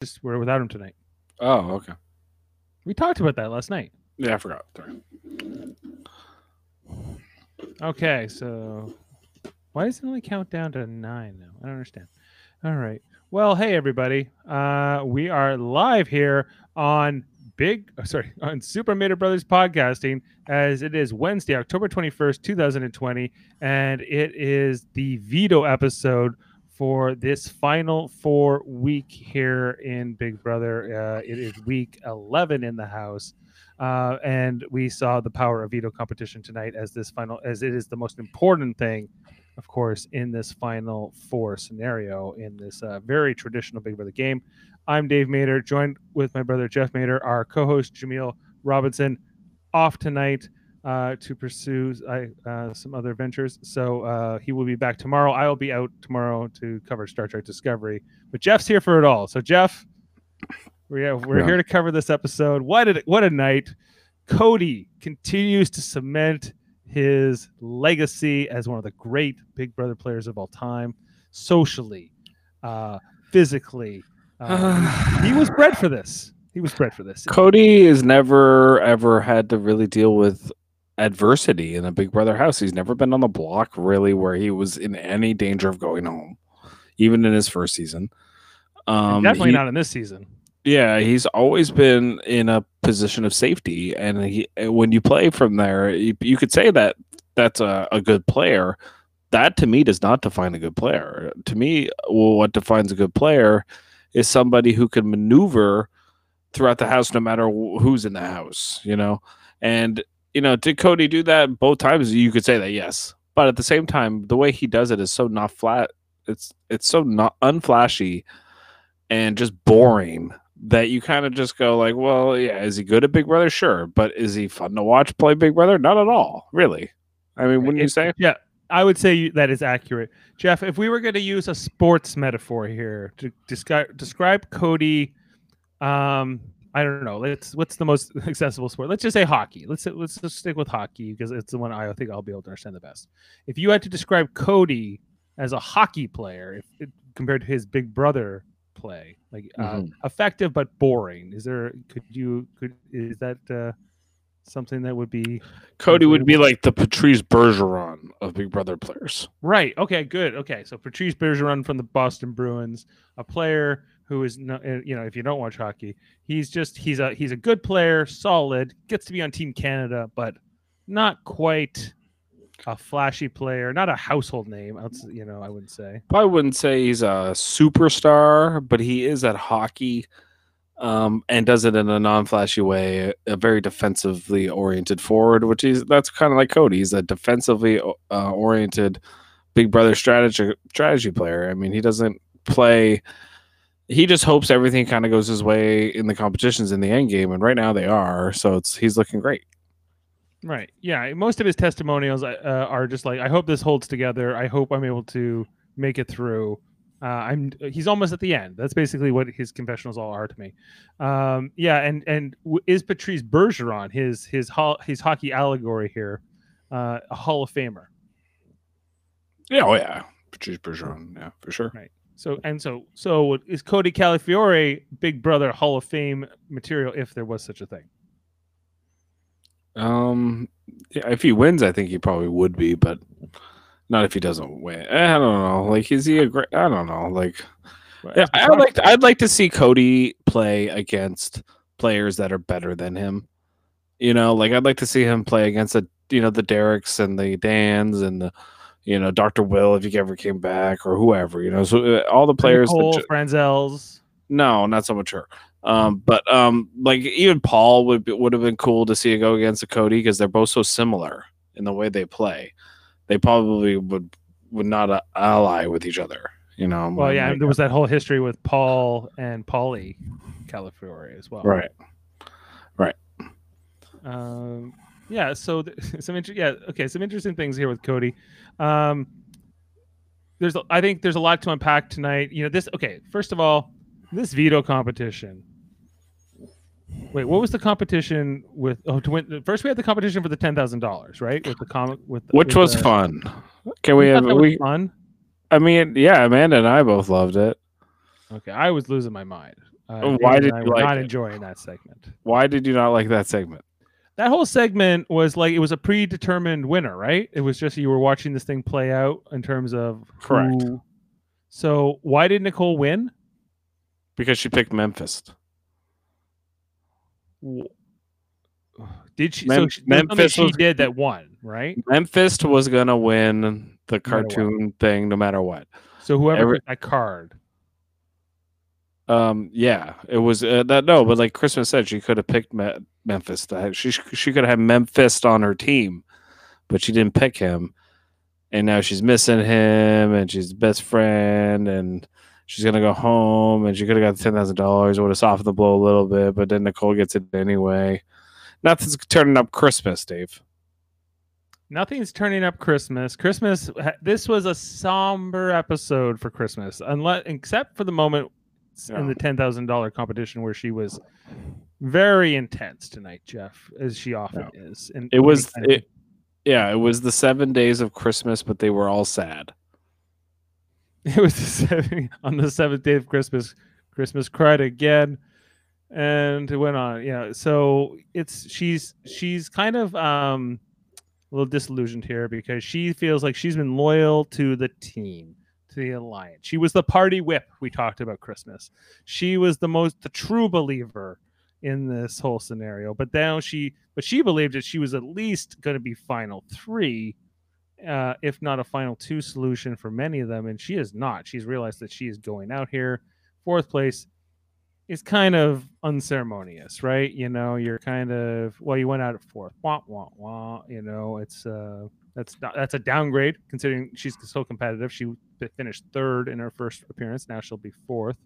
just we're without him tonight. Oh, okay. We talked about that last night. Yeah, I forgot. Sorry. Okay, so why does it only count down to nine now? I don't understand. All right. Well, hey everybody. Uh, we are live here on Big, oh, sorry, on Super Mater Brothers podcasting, as it is Wednesday, October twenty first, two thousand and twenty, and it is the veto episode for this final four week here in Big Brother. Uh, it is week eleven in the house. Uh, and we saw the power of veto competition tonight as this final, as it is the most important thing, of course, in this final four scenario in this uh, very traditional Big Brother game. I'm Dave Mater, joined with my brother Jeff Mater, our co-host Jameel Robinson, off tonight uh, to pursue uh, some other ventures. So uh, he will be back tomorrow. I will be out tomorrow to cover Star Trek Discovery, but Jeff's here for it all. So Jeff, we're, we're Yeah. here to cover this episode. What a, what a night! Cody continues to cement his legacy as one of the great Big Brother players of all time, socially, uh, physically. Uh, he was bred for this. He was bred for this. Cody has never ever had to really deal with adversity in a Big Brother house. He's never been on the block really where he was in any danger of going home, even in his first season. Um, Definitely he- not in this season. Yeah, he's always been in a position of safety, and he when you play from there, you, you could say that that's a, a good player. That to me does not define a good player. To me, well, what defines a good player is somebody who can maneuver throughout the house, no matter who's in the house. You know, and you know, did Cody do that both times? You could say that yes, but at the same time, the way he does it is so not flat. It's it's so not unflashy and just boring that you kind of just go like, well, yeah, is he good at Big Brother? Sure, but is he fun to watch play Big Brother? Not at all, really. I mean, wouldn't you say? Yeah, I would say that is accurate. Jeff, if we were going to use a sports metaphor here to describe describe Cody, um, I don't know. Let's what's the most accessible sport? Let's just say hockey. Let's let's just stick with hockey because it's the one I think I'll be able to understand the best. If you had to describe Cody as a hockey player if compared to his big brother play, like uh, Mhm. effective but boring, is there? Could you could is that uh, something that would be Cody would be like the Patrice Bergeron of Big Brother players. Right. Okay. Good. Okay. So Patrice Bergeron from the Boston Bruins, a player who is no, uh, you know, if you don't watch hockey, he's just he's a he's a good player, solid, gets to be on Team Canada, but not quite a flashy player, not a household name. You know, I wouldn't say. I wouldn't say he's a superstar, but he is at hockey um, and does it in a non-flashy way, a very defensively oriented forward, which is that's kind of like Cody. He's a defensively uh, oriented Big Brother strategy strategy player. I mean, he doesn't play. He just hopes everything kind of goes his way in the competitions in the end game, and right now they are. So it's he's looking great. Right. Yeah. Most of his testimonials uh, are just like, I hope this holds together. I hope I'm able to make it through. Uh, I'm. He's almost at the end. That's basically what his confessionals all are to me. Um, yeah. And and is Patrice Bergeron his his ho- his hockey allegory here uh, a Hall of Famer? Yeah, oh yeah, Patrice Bergeron, yeah, for sure. So and so so is Cody Calafiore Big Brother Hall of Fame material if there was such a thing? Um, yeah, if he wins, I think he probably would be, but not if he doesn't win. Eh, I don't know. Like, is he a great? I don't know. Like, yeah, I'd like to, I'd like to see Cody play against players that are better than him. You know, like I'd like to see him play against the you know the Derricks and the Dans and the you know Doctor Will if he ever came back or whoever. You know, so uh, all the players. that Nicole, ju- Franzels. no, not so much her. Um, but um, like even Paul would be, would have been cool to see it go against a Cody because they're both so similar in the way they play. They probably would would not uh, ally with each other. You know. Well, yeah, there was that whole history with Paul and Paulie Calafiore as well. Right. Right. Um, yeah. So th- some inter- yeah. Okay. Some interesting things here with Cody. Um, there's I think there's a lot to unpack tonight. You know this. Okay. First of all, this veto competition. Wait, what was the competition with? Oh, to win. First, we had the competition for the ten thousand dollars, right? With the comic, with Which with was the- fun. Can we have thought that was we? fun. I mean, yeah, Amanda and I both loved it. Okay, I was losing my mind. Uh, Why did I you like not it? enjoying that segment? Why did you not like that segment? That whole segment was like it was a predetermined winner, right? It was just you were watching this thing play out in terms of Correct. who- So why did Nicole win? Because she picked Memphis. Did she? Mem- so she, Memphis she was- did that won, right? Memphis was gonna win the what. cartoon thing no matter what. So whoever Every- that card, Um, yeah, it was uh, that. No, but like Christmas said, she could have picked Me- Memphis. She she could have had Memphis on her team, but she didn't pick him, and now she's missing him, and she's best friend, and she's gonna go home, and she could have got ten thousand dollars. Would have softened the blow a little bit, but then Nicole gets it anyway. Nothing's turning up Christmas, Dave. nothing's turning up Christmas. Christmas. This was a somber episode for Christmas, unless except for the moment in the ten thousand dollar competition where she was very intense tonight, Jeff, as she often is. And It was it, yeah, it was the seven days of Christmas, but they were all sad. It was the seven, on the seventh day of Christmas. Christmas cried again, and it went on. Yeah, so it's she's she's kind of um a little disillusioned here because she feels like she's been loyal to the team, to the alliance. She was the party whip we talked about Christmas. She was the most the true believer in this whole scenario. But now she but she believed that she was at least going to be final three uh, if not a final two solution for many of them. And she is not. She's realized that she is going out here. Fourth place is kind of unceremonious, right? You know, you're kind of well, you went out at fourth. Wah wah wah. You know, it's uh that's not, that's a downgrade considering she's so competitive. She finished third in her first appearance. Now she'll be fourth,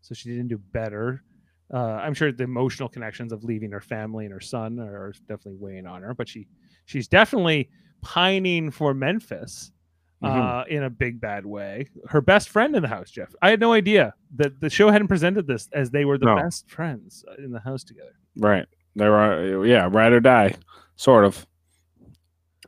so she didn't do better. Uh, I'm sure the emotional connections of leaving her family and her son are definitely weighing on her, but she she's definitely pining for Memphis uh, in a big bad way. Her best friend in the house, Jeff. I had no idea that the show hadn't presented this as they were the No. best friends uh, in the house together. Right. They were, yeah, ride or die, sort of.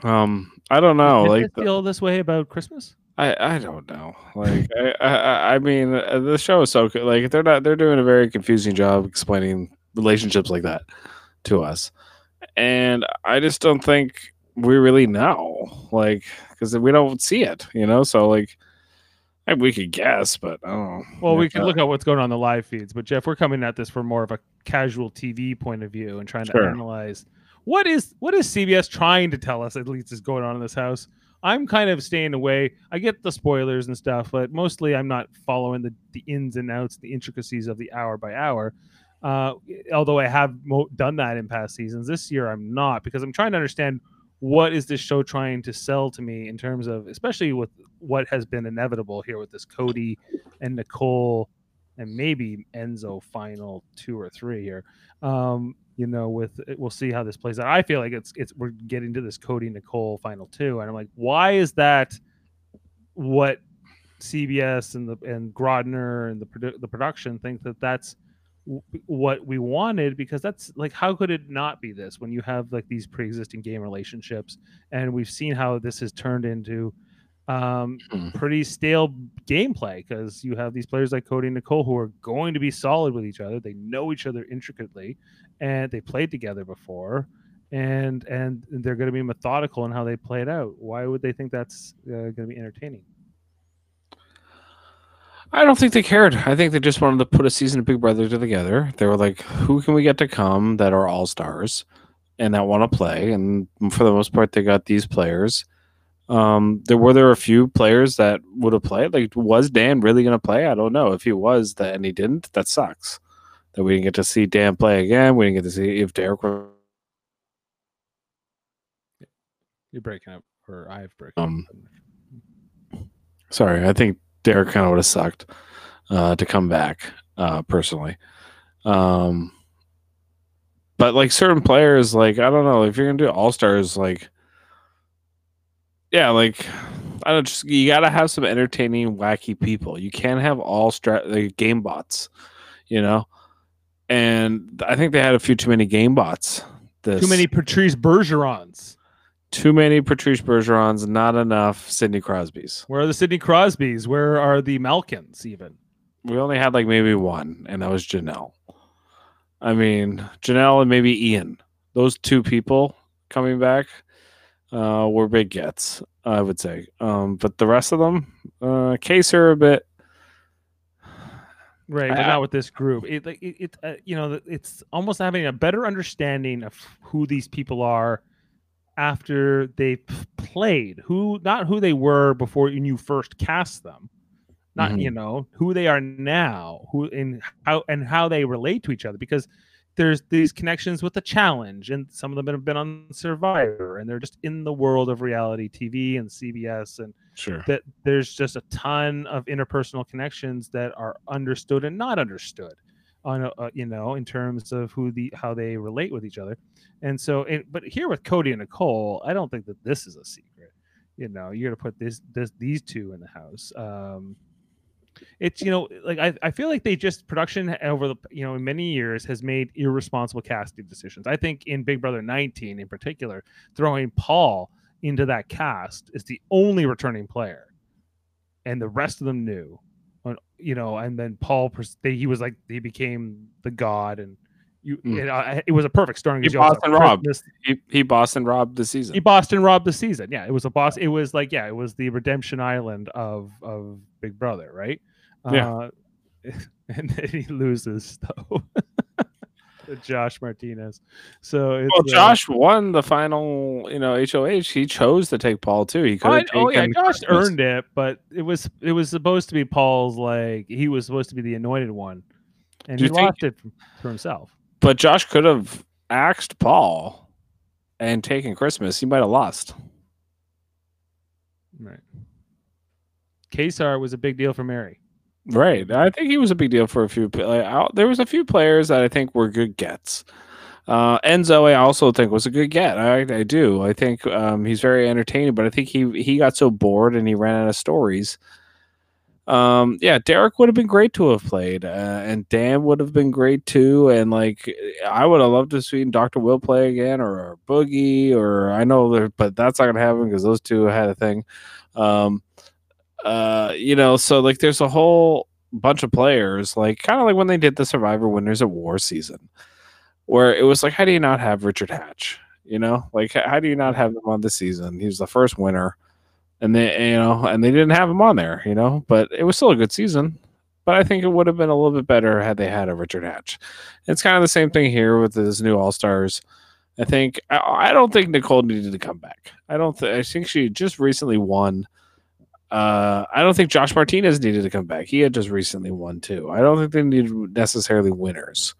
Um, I don't know. Did Like feel this way about Christmas? I I don't know. Like I, I I- mean, uh, the show is so good. Like they're not they're doing a very confusing job explaining relationships like that to us, and I just don't think we really know. Like because we don't see it, you know. So like. I, we could guess, but I don't know. Well, we can look at what's going on in the live feeds, but Jeff, we're coming at this from more of a casual TV point of view and trying to analyze what is what is CBS trying to tell us at least is going on in this house. I'm kind of staying away. I get the spoilers and stuff, but mostly I'm not following the, the ins and outs, the intricacies of the hour by hour. Uh, although I have mo- done that in past seasons, this year I'm not because I'm trying to understand what is this show trying to sell to me in terms of, especially with what has been inevitable here with this Cody and Nicole and maybe Enzo final two or three here. Um, you know, with eh, we'll see how this plays out. I feel like it's it's we're getting to this Cody Nicole final two, and I'm like, why is that what CBS and the and Grodner and the produ- the production think that that's w- what we wanted because that's like how could it not be this when you have like these pre-existing game relationships and we've seen how this has turned into um Hmm. pretty stale gameplay because you have these players like Cody and Nicole who are going to be solid with each other. They know each other intricately, and they played together before, and and they're going to be methodical in how they play it out. Why would they think that's uh, going to be entertaining? I don't think they cared. I think they just wanted to put a season of Big Brother together. They were like, who can we get to come that are all stars and that want to play? And for the most part, they got these players. Um, there were there a few players that would have played. Like, was Dan really going to play? I don't know. If he was, that and he didn't, that sucks. That we didn't get to see Dan play again. We didn't get to see if Derrick was You're breaking up, or I've broken. Um, sorry, I think Derrick kind of would have sucked uh, to come back uh, personally. Um, but like certain players, like I don't know if you're gonna do all stars, like yeah, like I don't just you gotta have some entertaining, wacky people. You can't have all strat like game bots, you know. And I think they had a few too many game bots. This Too many Patrice Bergerons. too many Patrice Bergerons, not enough Sidney Crosby's. Where are the Sidney Crosbys? Where are the Malkins? Even We only had like maybe one, and that was Janelle. I mean, Janelle and maybe Ian. Those two people coming back uh, were big gets, I would say. Um, but the rest of them, uh, Kaysar a bit. Right, but I- not with this group. It, it, it uh, you know, it's almost having a better understanding of who these people are after they played. Who, not who they were before you first cast them. Not Mhm. you know who they are now, who and how and how they relate to each other. Because there's these connections with the challenge, and some of them have been on Survivor, and they're just in the world of reality TV and CBS and Sure. that there's just a ton of interpersonal connections that are understood and not understood on a, uh, you know in terms of who the how they relate with each other. And so it, but here with cody and nicole i don't think that this is a secret. You know you're gonna put this this these two in the house. Um it's you know like I, I feel like they just production over the you know in many years has made irresponsible casting decisions i think in big brother 19 in particular throwing paul into that cast is the only returning player, and the rest of them knew, you know. And then Paul, they, he was like he became the god, and you, Mm. it, uh, it was a perfect starting. He Boston robbed. He, he Boston robbed the season. He Boston robbed the season. Yeah, it was a boss. It was like yeah, it was the redemption island of of Big Brother, right? Yeah. Uh, and then he loses though. Josh Martinez. So it's, well, uh, Josh won the final, you know, HOH. He chose to take Paul too. He could Oh, I- oh yeah, Josh earned it, but it was it was supposed to be Paul's like he was supposed to be the anointed one, and he think- lost it for, for himself. But Josh could have axed Paul and taken Christmas. He might have lost. Right. Kaysar was a big deal for Mary. Right. I think he was a big deal for a few. Like, out, there was a few players that I think were good gets. Uh, Enzo, I also think was a good get. I, I do. I think um, he's very entertaining, but I think he he got so bored and he ran out of stories. Um, yeah, Derrick would have been great to have played, uh, and Dan would have been great too. And like, I would have loved to see Doctor Will play again, or, or Boogie, or I know, but that's not gonna happen because those two had a thing. Um, uh, you know, so like, there's a whole bunch of players, like kind of like when they did the Survivor Winners at War season, where it was like, how do you not have Richard Hatch? You know, like how do you not have him on this season? He was the first winner, and they, you know, and they didn't have him on there, you know, but it was still a good season. But I think it would have been a little bit better had they had a Richard Hatch. It's kind of the same thing here with this new All Stars. I think I, I don't think Nicole needed to come back. I don't. Th- I think she just recently won. Uh, I don't think Josh Martinez needed to come back. He had just recently won too. I don't think they need necessarily winners.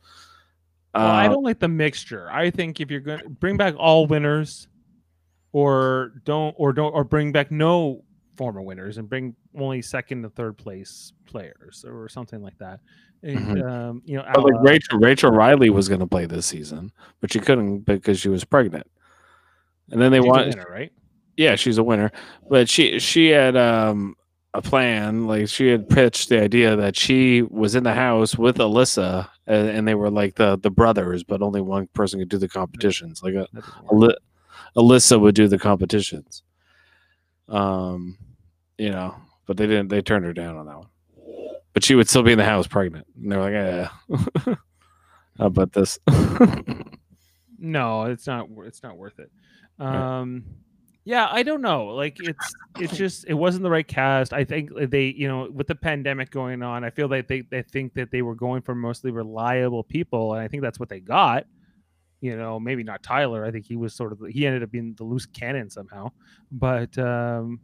Well, I Uh, don't like the mixture. I think if you're going to bring back all winners, or don't, or don't, or bring back no former winners and bring only second to third place players or something like that. And, Mhm. um, you know, like Rachel, Rachel Reilly was going to play this season, but she couldn't because she was pregnant. And then they want, right? Yeah, she's a winner, but she she had um a plan. Like she had pitched the idea that she was in the house with Elissa, and, and they were like the the brothers, but only one person could do the competitions. Like a, didn't work. Ali- Elissa would do the competitions. Um, you know, but they didn't. They turned her down on that one. But she would still be in the house pregnant, and they were like, "Yeah, how about this?" No, it's not. It's not worth it. Right. Yeah, I don't know. Like it's it's just it wasn't the right cast. I think they you know with the pandemic going on, I feel like they they think that they were going for mostly reliable people, and I think that's what they got. You know, maybe not Tyler. I think he was sort of he ended up being the loose cannon somehow, but um,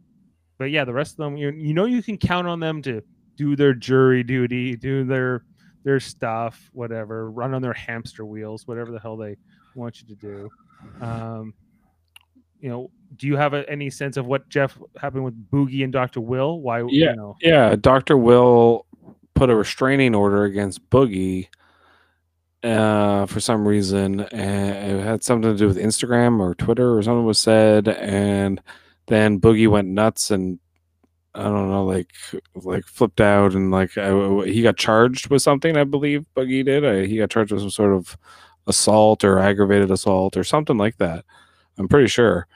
but yeah, the rest of them, you you know, you can count on them to do their jury duty, do their their stuff, whatever, run on their hamster wheels, whatever the hell they want you to do. Um, you know, do you have a, any sense of what Jeff happened with Boogie and Doctor Will? Why? Yeah. You know, yeah, Doctor Will put a restraining order against Boogie uh, for some reason, and it had something to do with Instagram or Twitter or something was said, and then Boogie went nuts and I don't know, like like flipped out and like I, he got charged with something. I believe Boogie did. I, he got charged with some sort of assault or aggravated assault or something like that. I'm pretty sure.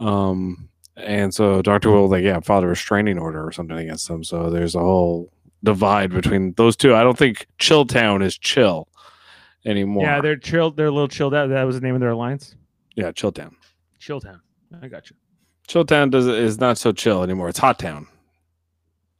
Um, and so Dr. Will, like, yeah, filed a restraining order or something against him. So there's a whole divide between those two. I don't think Chilltown is chill anymore. Yeah, they're chilled. They're a little chilled out. That was the name of their alliance. yeah, Chilltown. Chilltown. I got you. Chilltown does is not so chill anymore. It's Hot Town.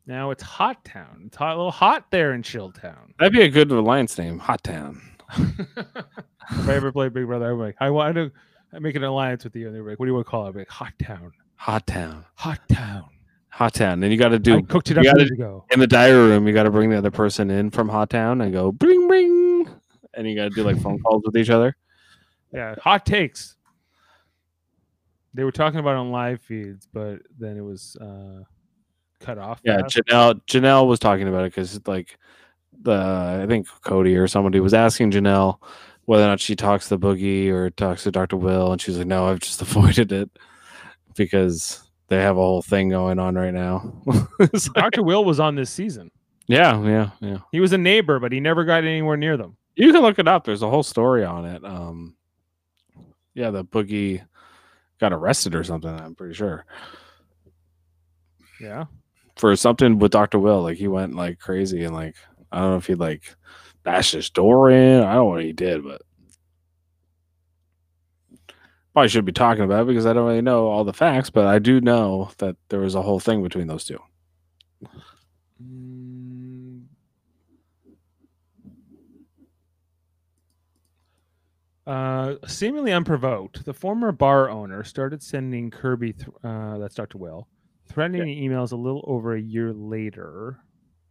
Now it's Hot Town. It's hot, a little hot there in Chilltown. That'd be a good alliance name, Hot Town. if I ever play Big Brother, I'm like, I want to make an alliance with you. And they're like, what do you want to call it? I'm like, Hot Town. Hot Town. Hot Town. Hot Town. And you got to I do cooked it up gotta- years ago. in the diary room. You got to bring the other person in from Hot Town and go bring bring, and you got to do like phone calls with each other. Yeah, hot takes. They were talking about it on live feeds, but then it was uh, cut off. Yeah, fast. Janelle. Janelle was talking about it because like the I think Cody or somebody was asking Janelle whether or not she talks to the Boogie or talks to Doctor Will, and she's like, "No, I've just avoided it because they have a whole thing going on right now." Like- Dr. Will was on this season. yeah, yeah, yeah. He was a neighbor, but he never got anywhere near them. You can look it up. There's a whole story on it. Um, yeah, the Boogie got arrested or something. I'm pretty sure Yeah. for something with Doctor Will. Like he went like crazy and like I don't know if he like his door in. I don't know what he did, but probably should be talking about it because I don't really know all the facts. But I do know that there was a whole thing between those two. Mm. Uh, seemingly unprovoked, the former bar owner started sending Kirby, th- uh, that's Dr. Will, threatening emails a little over a year later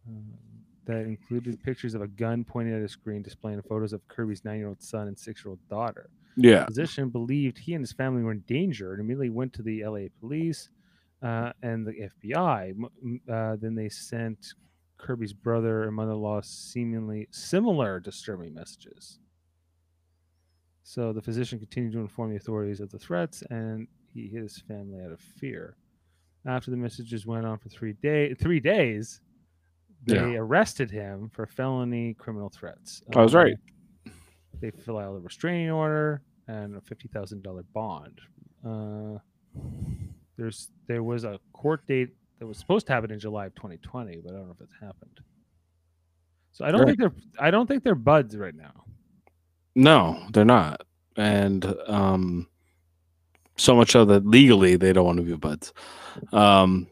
uh, that included pictures of a gun pointed at a screen displaying photos of Kirby's nine year old son and six year old daughter. Yeah, The physician believed he and his family were in danger and immediately went to the LA police uh, and the FBI. Uh, then they sent Kirby's brother and mother in law seemingly similar disturbing messages. So the physician continued to inform the authorities of the threats and he hid his family out of fear. After the messages went on for three day three days, they Yeah. arrested him for felony criminal threats. I was right. Um, They fill out a restraining order and a fifty thousand dollar bond. Uh, there's there was a court date that was supposed to happen in July of 2020, but I don't know if it's happened. So I don't Right. think they're I don't think they're buds right now. no, they're not, and um, so much so that legally they don't want to be buds. Um,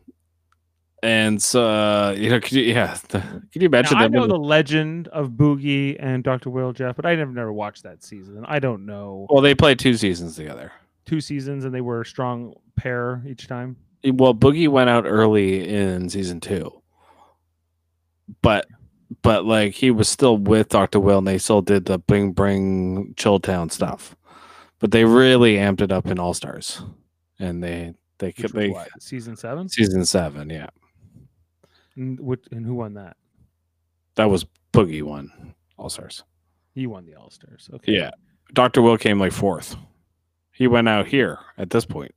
and so uh, you know, could you, yeah, the, could you Now, imagine I know the legend of Boogie and Dr. Will Jeff, but I never never watched that season. I don't know Well, they played two seasons together. two seasons, and they were a strong pair each time. Well, Boogie went out early in season two, but but like he was still with Doctor Will, and they still did the bring bring Chilltown stuff. But they really amped it up in All Stars, and they they could they what, season seven. season seven, yeah, And, what, and who won that? that was Boogie one All Stars. He won the All Stars. Okay. Yeah, Doctor Will came like fourth. He went out here at this point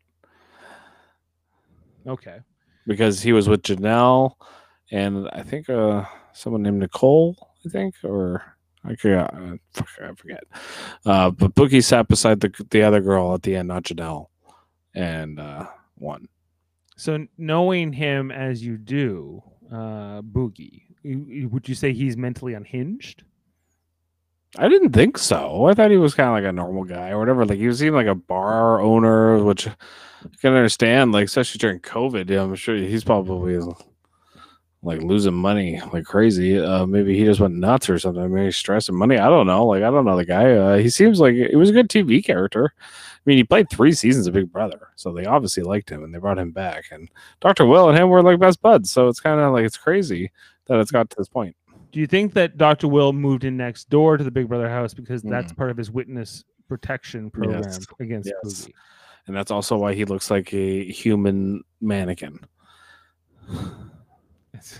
Okay. because he was with Janelle and I think uh someone named Nicole, I think, or I forget. Uh, I forget. Uh, but Boogie sat beside the the other girl at the end, not Janelle, and uh, won. So knowing him as you do, uh, Boogie, would you say he's mentally unhinged? I didn't think so. I thought he was kind of like a normal guy or whatever. Like he even like a bar owner, which I can understand. Like especially during COVID, yeah, I'm sure he's probably like losing money like crazy. Uh, maybe he just went nuts or something. Maybe he's stressing money. I don't know. Like I don't know the guy. Uh, he seems like it was a good TV character. I mean, he played three seasons of Big Brother, so they obviously liked him and they brought him back. And Doctor Will and him were like best buds. So it's kind of like it's crazy that it's got to this point. Do you think that Dr. Will moved in next door to the Big Brother house because that's Mm. part of his witness protection program Yes. against Yes. And that's also why he looks like a human mannequin. It's-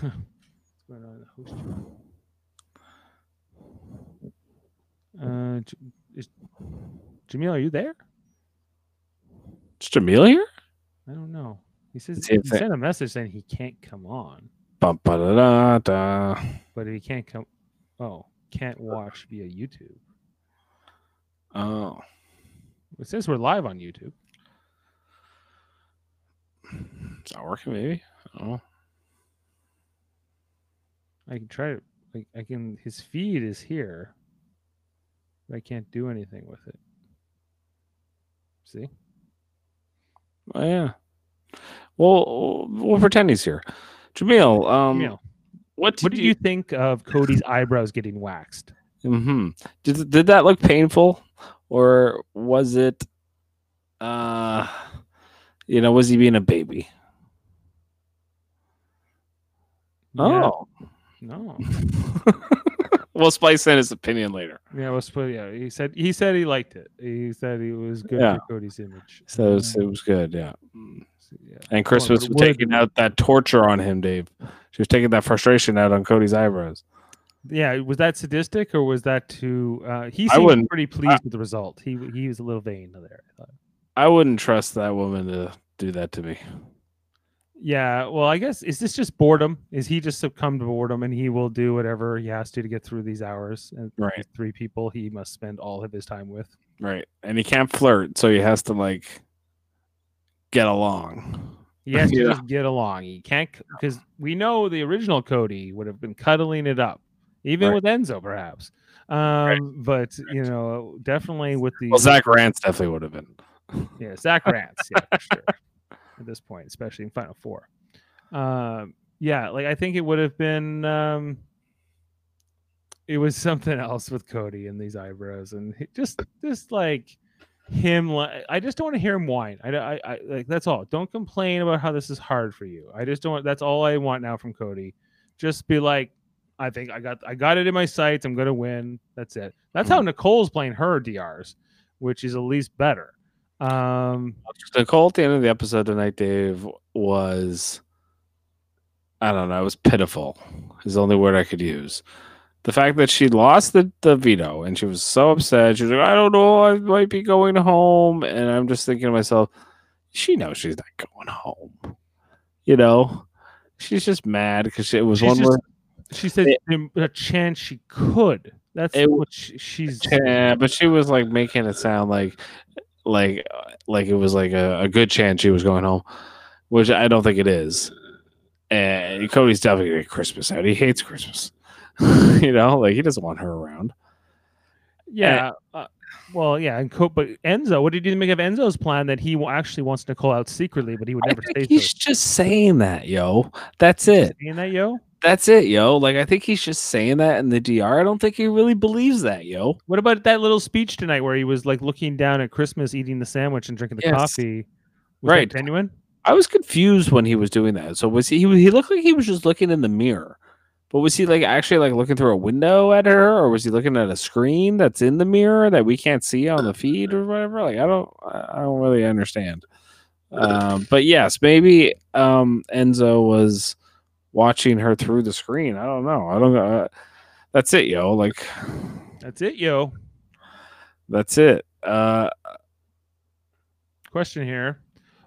what's going on in the host room? Uh, is, Jamil, are you there? Is Jamil here? I don't know. He says he sent a message saying he can't come on, Bum, ba, da, da, da. but if he can't come, oh, can't watch via YouTube. Oh, It says we're live on YouTube. It's not working? Maybe. I don't know. I can try to. Like, I can. His feed is here. But I can't do anything with it. See? Oh yeah. Well, we'll pretend he's here. Jamil, um, Jamil, what did, what did you think of Cody's eyebrows getting waxed? hmm Did did that look painful, or was it, uh, you know, was he being a baby? Yeah, Oh, no. we'll spice in his opinion later. Yeah, let's put. Yeah, he said he said he liked it. He said he was good Yeah. for Cody's image. So it was, Uh, it was good, yeah. Yeah. And Christmas but was taking out that torture on him, Dave. She was taking that frustration out on Cody's eyebrows. Yeah, was that sadistic or was that to? Uh, he seemed pretty pleased with the result. He he was a little vain there. I. I wouldn't trust that woman to do that to me. Yeah, well, I guess is this just boredom? Is he just succumbed to boredom and he will do whatever he has to to get through these hours? And Right. three people he must spend all of his time with. Right. And he can't flirt, so he has to like get along. He has to Yeah. just get along. He can't because we know the original Cody would have been cuddling it up, even Right. with Enzo, perhaps. Um, but you know, definitely with the Well, Zach Rance definitely would have been. yeah, Zach Rance, yeah, for sure. At this point, especially in Final Four. Um, yeah, like I think it would have been um it was something else with Cody and these eyebrows and just just like him I just don't want to hear him whine. I, I, I like that's all. Don't complain about how this is hard for you. I just don't that's all I want now from Cody. Just be like I think I got I got it in my sights. I'm gonna win. That's it. That's how Nicole's playing her DRs, which is at least better. Um the call at the end of the episode tonight, Dave, was I don't know, it was pitiful. Is the only word I could use. The fact that she lost the, the veto and she was so upset. She was like, I don't know, I might be going home. And I'm just thinking to myself, she knows she's not going home. You know? She's just mad because it was She's one just- more She said It- a chance she could. That's It- what she, she's. Yeah, but she was like making it sound like like like it was like a, a good chance she was going home, which I don't think it is. And Cody's definitely gonna get Christmas out. He hates Christmas. you know, like he doesn't want her around. Yeah. Uh, well, yeah, and Co- but Enzo, what did you make of Enzo's plan that he actually wants Nicole out secretly, but he would never say he's so? just saying that, yo. That's it. Seeing that, yo. That's it, yo. Like I think he's just saying that in the DR. I don't think he really believes that, yo. What about that little speech tonight where he was like looking down at Christmas, eating the sandwich and drinking the Yes. coffee? Was that Right. genuine. I was confused when he was doing that. So was he? He, he looked like he was just looking in the mirror, but was he like actually like looking through a window at her, or was he looking at a screen that's in the mirror that we can't see on the feed or whatever? Like I don't, I I don't really understand. Um, but yes, maybe um, Enzo was watching her through the screen. I don't know. I don't know. Uh, that's it, yo. Like That's it, yo. that's it. Uh, Question here: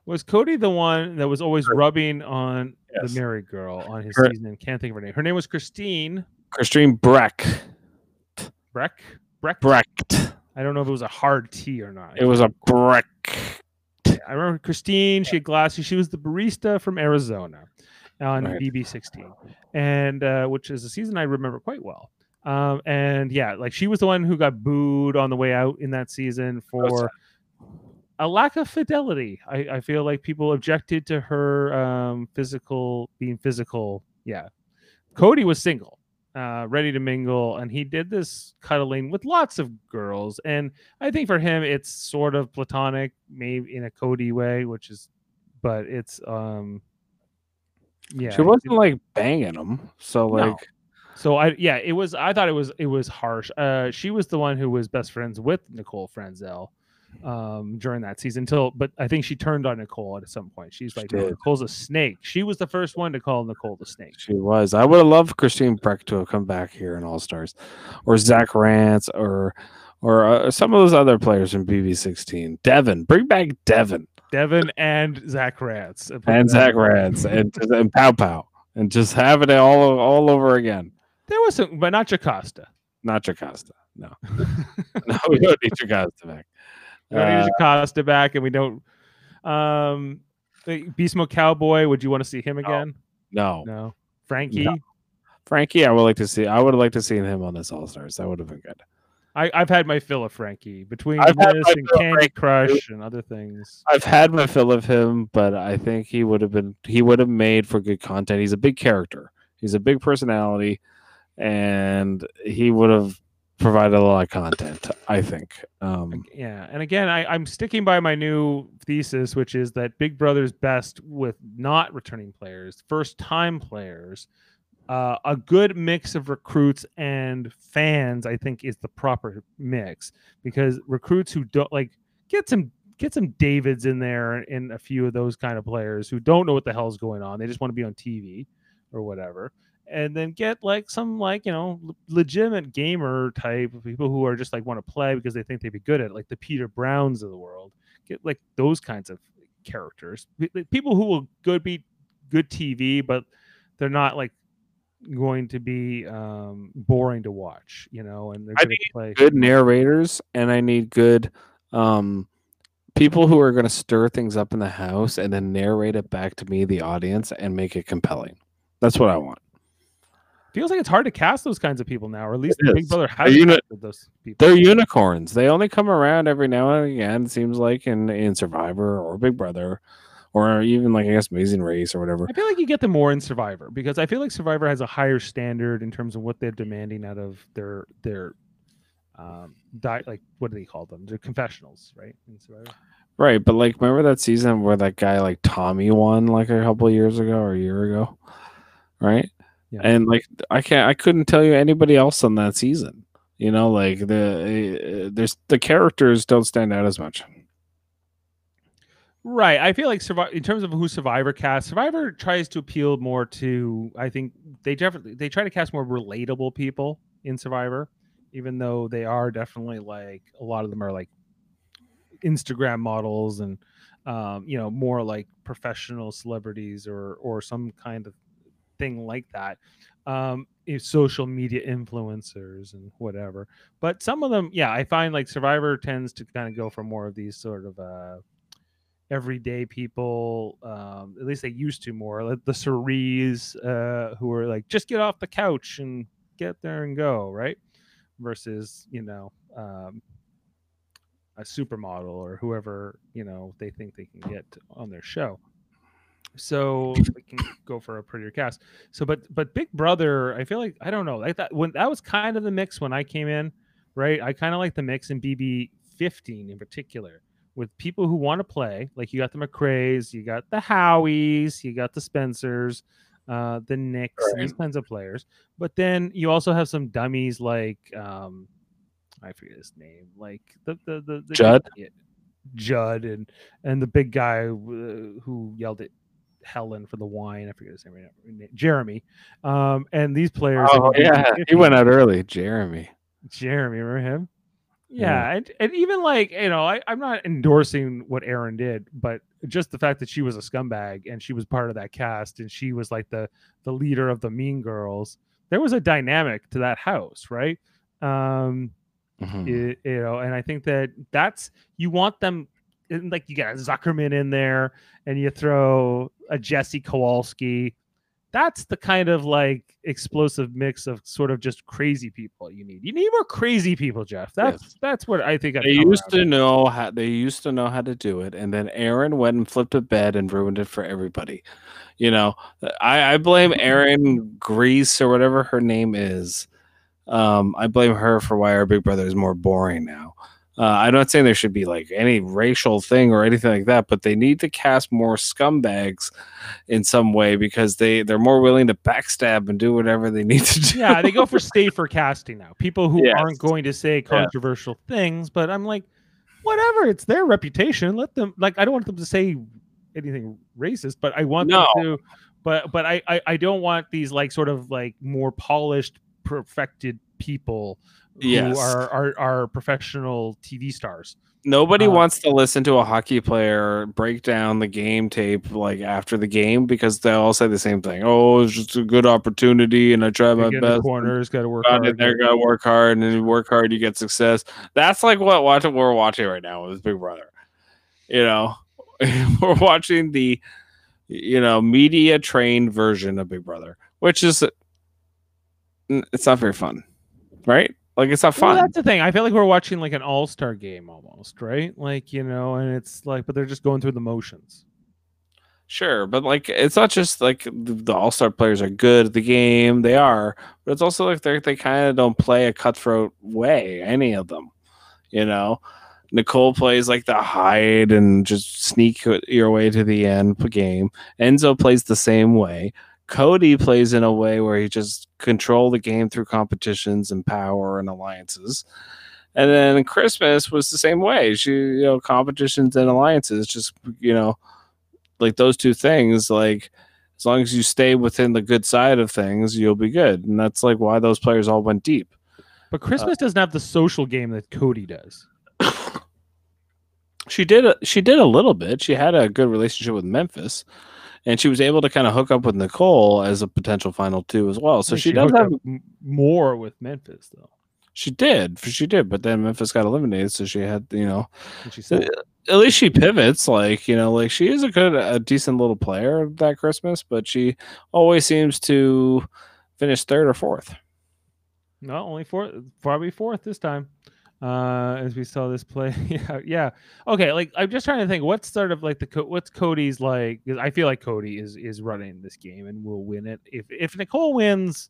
Was Cody the one that was always rubbing on Yes. the married girl on his Her- season? Can't think of her name. Her name was Christine Christine Breck. Breck. Breck. Brecht. I don't know if it was a hard T or not. It was a Breck. I remember Christine. She had glasses. She was the barista from Arizona on Right. BB16, and uh, which is a season I remember quite well. Um, and yeah, like she was the one who got booed on the way out in that season for a lack of fidelity. I, I feel like people objected to her um, physical being physical. Yeah, Cody was single, uh, ready to mingle, and he did this cuddling with lots of girls. And I think for him, it's sort of platonic, maybe in a Cody way, which is, but it's um, yeah. She wasn't like banging him. So No. like So I yeah, it was. I thought it was it was harsh. Uh, she was the one who was best friends with Nicole Franzel um during that season until but i think she turned on nicole at some point she's like no, nicole's a snake she was the first one to call nicole the snake she was. I would have loved Christine Breck to have come back here in All Stars, or Zach Rance, or or uh, some of those other players in BB16. Devin, bring back Devin devin and zach rance and Zach Rance and and Pow Pow, and just have it all all over again. there was some but not Jocasta Not Jocasta. No, no, we don't need Jocasta back. we don't Uh, need Jocasta back and we don't um mode cowboy would you want to see him again no, no frankie No. Frankie, I would like to see. I would like to see him on this All Stars. That would have been good. I, I've had my fill of Frankie between I've this and Candy Crush and other things. I've had my fill of him, but I think he would have been. He would have made for good content. He's a big character. He's a big personality, and he would have provided a lot of content. I think. Um, Yeah, and again, I, I'm sticking by my new thesis, which is that Big Brother's best with not returning players, first time players, uh, a good mix of recruits and fans. I think is the proper mix because recruits who don't like get some get some Davids in there and a few of those kind of players who don't know what the hell's going on. They just want to be on TV or whatever. And then get like some like you know legitimate gamer type of people who are just like want to play because they think they'd be good at it, like the Peter Browns of the world. Get like those kinds of characters, people who will good be good TV, but they're not like going to be um boring to watch, you know. And they're I to play good narrators, and I need good um, people who are going to stir things up in the house and then narrate it back to me, the audience, and make it compelling. That's what I want. feels like it's hard to cast those kinds of people now, or at least Big. Brother has you not- those people. They're unicorns. They only come around every now and again. It seems like in in Survivor or Big Brother, or even like I guess Amazing Race or whatever. I feel like you get them more in Survivor because I feel like Survivor has a higher standard in terms of what they're demanding out of their their um di- like what do they call them? Their confessionals, right? In Survivor. Right, but like remember that season where that guy like Tommy won like a couple of years ago or a year ago, right? Yeah. And like I can't, I couldn't tell you anybody else on that season. You know, like the uh, there's the characters don't stand out as much. Right. I feel like Survivor, in terms of who Survivor casts, Survivor tries to appeal more to. I think they definitely they try to cast more relatable people in Survivor, even though they are definitely like a lot of them are like Instagram models and um, you know more like professional celebrities or or some kind of thing like that. Um, is social media influencers and whatever. But some of them, yeah, I find like Survivor tends to kind of go for more of these sort of uh everyday people. Um, at least they used to more. Like the Cerise, uh, who are like, just get off the couch and get there and go, right? Versus, you know, um, a supermodel or whoever you know they think they can get on their show. So they can go for a prettier cast. So, but but Big Brother, I feel like I don't know. Like that when that was kind of the mix when I came in, right? I kind of like the mix in BB 15 in particular with people who want to play. Like you got the McCrae's, you got the Howies, you got the Spencers, uh, the Knicks, Right. these kinds of players. But then you also have some dummies like um, I forget his name, like the the the, the Judd? Judd, and and the big guy uh, who yelled at Helen for the wine. I forget his name right now. Jeremy. Um, and these players. Oh yeah, he went out early, Jeremy. Jeremy, remember him? Yeah. And, and even like you know, I, I'm not endorsing what Aaryn did, but just the fact that she was a scumbag and she was part of that cast and she was like the the leader of the Mean Girls. There was a dynamic to that house, right? Um, Mhm. it- you know, and I think that that's you want them like you got a Zuckerman in there and you throw a Jessie Kowalski. That's the kind of like explosive mix of sort of just crazy people you need. You need more crazy people, Jeff. That's Yes. that's what I think. I've They used to know how they used to know how to do it, and then Aaryn went and flipped a bed and ruined it for everybody. You know, I, I blame Aaryn Gries or whatever her name is. Um, I blame her for why our Big Brother is more boring now. Uh, I'm not saying there should be like any racial thing or anything like that, but they need to cast more scumbags in some way because they they're more willing to backstab and do whatever they need to do. yeah, they go for safer casting now. People who Yes. aren't going to say controversial things, but I'm like, whatever. It's their reputation. Let them. Like, I don't want them to say anything racist, but I want No. them to. But but I, I I don't want these like sort of like more polished, perfected people who Yes. are, are are professional TV stars. Nobody Uh, wants to listen to a hockey player break down the game tape like after the game because they all say the same thing. Oh, it's just a good opportunity, and I try my get in the best. corners, got to work got hard. There, got to work hard, and then you work hard, you get success. That's like what watching we're watching right now with Big Brother. You know, we're watching the you know media trained version of Big Brother, which is it's not very fun, right? Like it's not Well, fun. that's the thing. I feel like we're watching like an all star game almost, right? Like you know, and it's like, but they're just going through the motions. Sure, but like it's not just like the, the all star players are good at the game. They are, but it's also like they they kind of don't play a cutthroat way. Any of them, you know. Nicole plays like the hide and just sneak your way to the end of the game. Enzo plays the same way. Cody plays in a way where he just control the game through competitions and power and alliances. And then Christmas was the same way. She, you know, competitions and alliances, just you know, like those two things. Like as long as you stay within the good side of things, you'll be good. And that's like why those players all went deep. But Christmas doesn't have the social game that Cody does. she did a, she did a little bit. She had a good relationship with Memphis, and she was able to kind of hook up with Nicole as a potential final two as well. So think she, does have more with Memphis though. she did she did, but then Memphis got eliminated, so she had you know she said, at least she pivots like you know like she is a good a decent little player that Christmas, but she always seems to finish third or fourth. No, only fourth, probably fourth this time. Uh, as we saw this play, yeah, yeah. Okay, like I'm just trying to think, what's sort of like the what's Cody's like? Because I feel like Cody is is running this game and will win it. If if Nicole wins,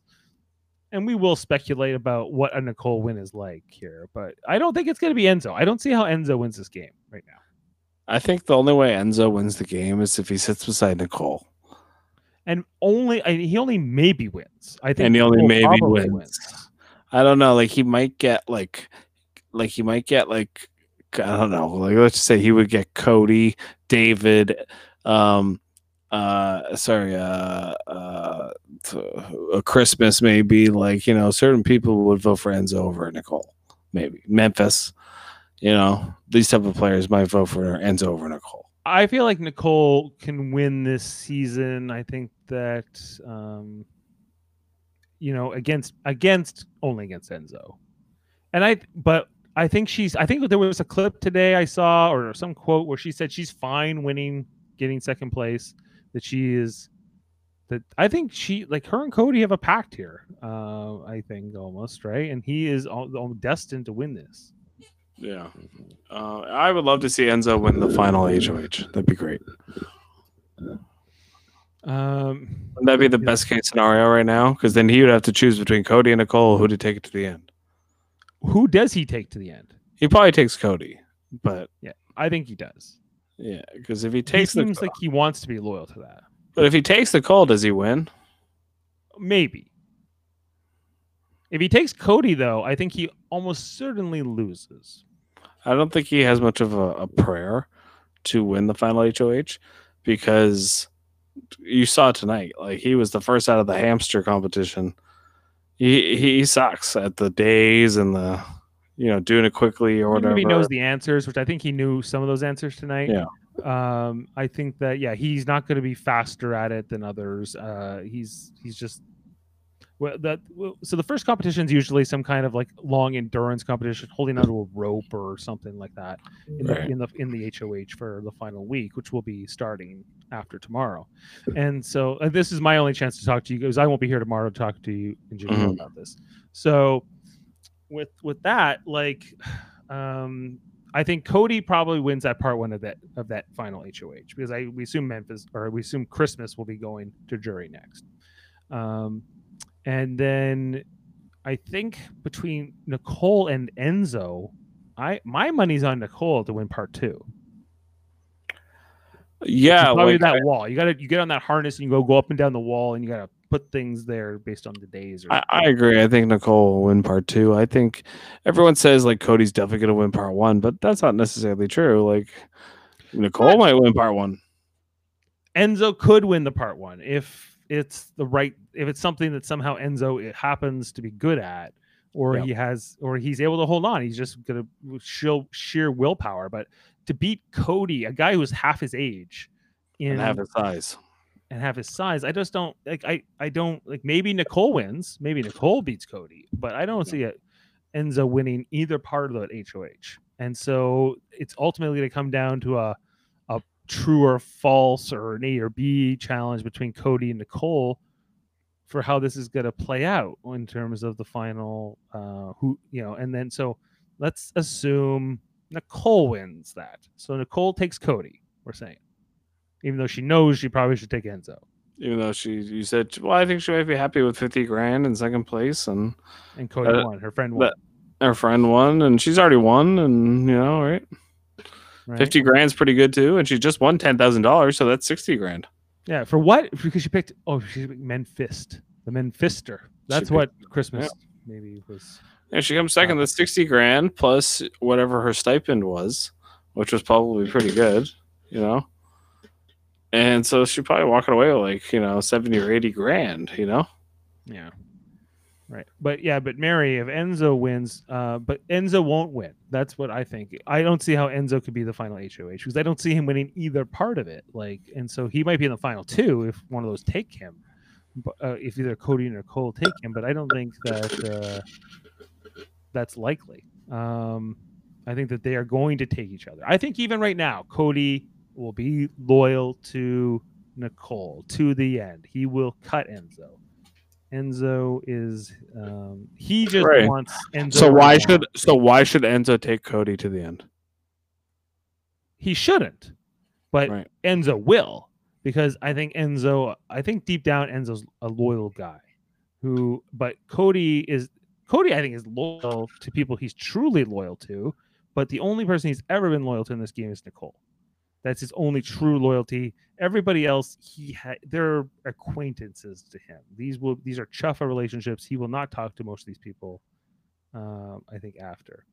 and we will speculate about what a Nicole win is like here, but I don't think it's going to be Enzo. I don't see how Enzo wins this game right now. I think the only way Enzo wins the game is if he sits beside Nicole. And only I, he only maybe wins. I think And he only maybe probably wins. I don't know. Like he might get like, like he might get like, I don't know. Like let's say he would get Cody, David, um, uh, sorry, uh, uh, a Christmas maybe. Like you know, certain people would vote for Enzo over Nicole. Maybe Memphis. You know, these type of players might vote for Enzo over Nicole. I feel like Nicole can win this season. I think that um you know against against only against Enzo. And I but I think she's I think there was a clip today I saw or some quote where she said she's fine winning getting second place that she is that I think she like her and Cody have a pact here. Uh I think almost, right? And he is all, all destined to win this. Yeah, uh, I would love to see Enzo win the final HOH. That'd be great. Um Wouldn't that be the Yeah. best case scenario right now? Because then he would have to choose between Cody and Nicole who to take it to the end. Who does he take to the end? He probably takes Cody, but yeah, I think he does. yeah, because if he He takes seems the like he wants to be loyal to that. but if he takes the call, does he win? Maybe. If he takes Cody, though, I think he almost certainly loses. I don't think he has much of a, a prayer to win the final HOH because you saw tonight, like he was the first out of the hamster competition. He he sucks at the days and the you know doing it quickly or whatever. he knows the answers, which I think he knew some of those answers tonight. Yeah. Um, I think that yeah, he's not going to be faster at it than others. Uh, he's he's just well that so the first competition is usually some kind of like long endurance competition, holding onto a rope or something like that in the in the in the HOH for the final week, which will be starting after tomorrow. And so uh, this is my only chance to talk to you because I won't be here tomorrow to talk to you and Janelle Mhm. about this. So with with that, like um I think Cody probably wins that part one of that of that final HOH because I we assume Memphis or we assume Christmas will be going to jury next. Um and then I think between Nicole and Enzo, I my money's on Nicole to win part two. yeah, probably like, that wall. You gotta you get on that harness and you go go up and down the wall and you gotta put things there based on the days. Or I, I agree. I think Nicole will win part two. I think everyone says like Cody's definitely going to win part one, but that's not necessarily true. Like Nicole might win part one. Enzo could win the part one if it's the right if it's something that somehow Enzo it happens to be good at, or Yeah. he has or he's able to hold on. He's just gonna show sheer willpower. But to beat Cody, a guy who's half his age, in and have his size. and have his size. I just don't like. I I don't like. Maybe Nicole wins. Maybe Nicole beats Cody, but I don't see it Enzo winning either part of that HOH. And so it's ultimately to come down to a true or false or an A or B challenge between Cody and Nicole for how this is going to play out in terms of the final uh who you know and then so let's assume nicole wins that. So nicole takes cody we're saying. Even though she knows she probably should take enzo. Even though she, you said, well, I think she might be happy with fifty grand in second place, and and cody Uh, won her friend won. that- her friend won, and she's already won, and you know, right? Right? Fifty grand's pretty good too, and she just won ten thousand dollars, so that's sixty grand. yeah for what because she picked oh she picked menfist the menfister that's picked- what christmas maybe was And she comes second. That's sixty grand plus whatever her stipend was, which was probably pretty good, you know. And so she probably walking away with like you know seventy or eighty grand, you know. Yeah. Right. But yeah, but Mary, if Enzo wins, uh, but Enzo won't win. That's what I think. I don't see how Enzo could be the final HOH because I don't see him winning either part of it. Like, and so he might be in the final two if one of those take him. Uh, if either Cody or Cole take him, but I don't think that uh, that's likely. Um, I think that they are going to take each other. I think even right now, Cody will be loyal to Nicole to the end. He will cut Enzo. Enzo is um, he just Right. wants Enzo. So why around. should so why should Enzo take Cody to the end? he shouldn't? But Right. Enzo will because I think Enzo. I think deep down Enzo's a loyal guy. Who, but Cody is Cody. I think is loyal to people he's truly loyal to. But the only person he's ever been loyal to in this game is Nicole. That's his only true loyalty. Everybody else, he ha- they're acquaintances to him. These will these are chuffa relationships. He will not talk to most of these people. Um, I think after,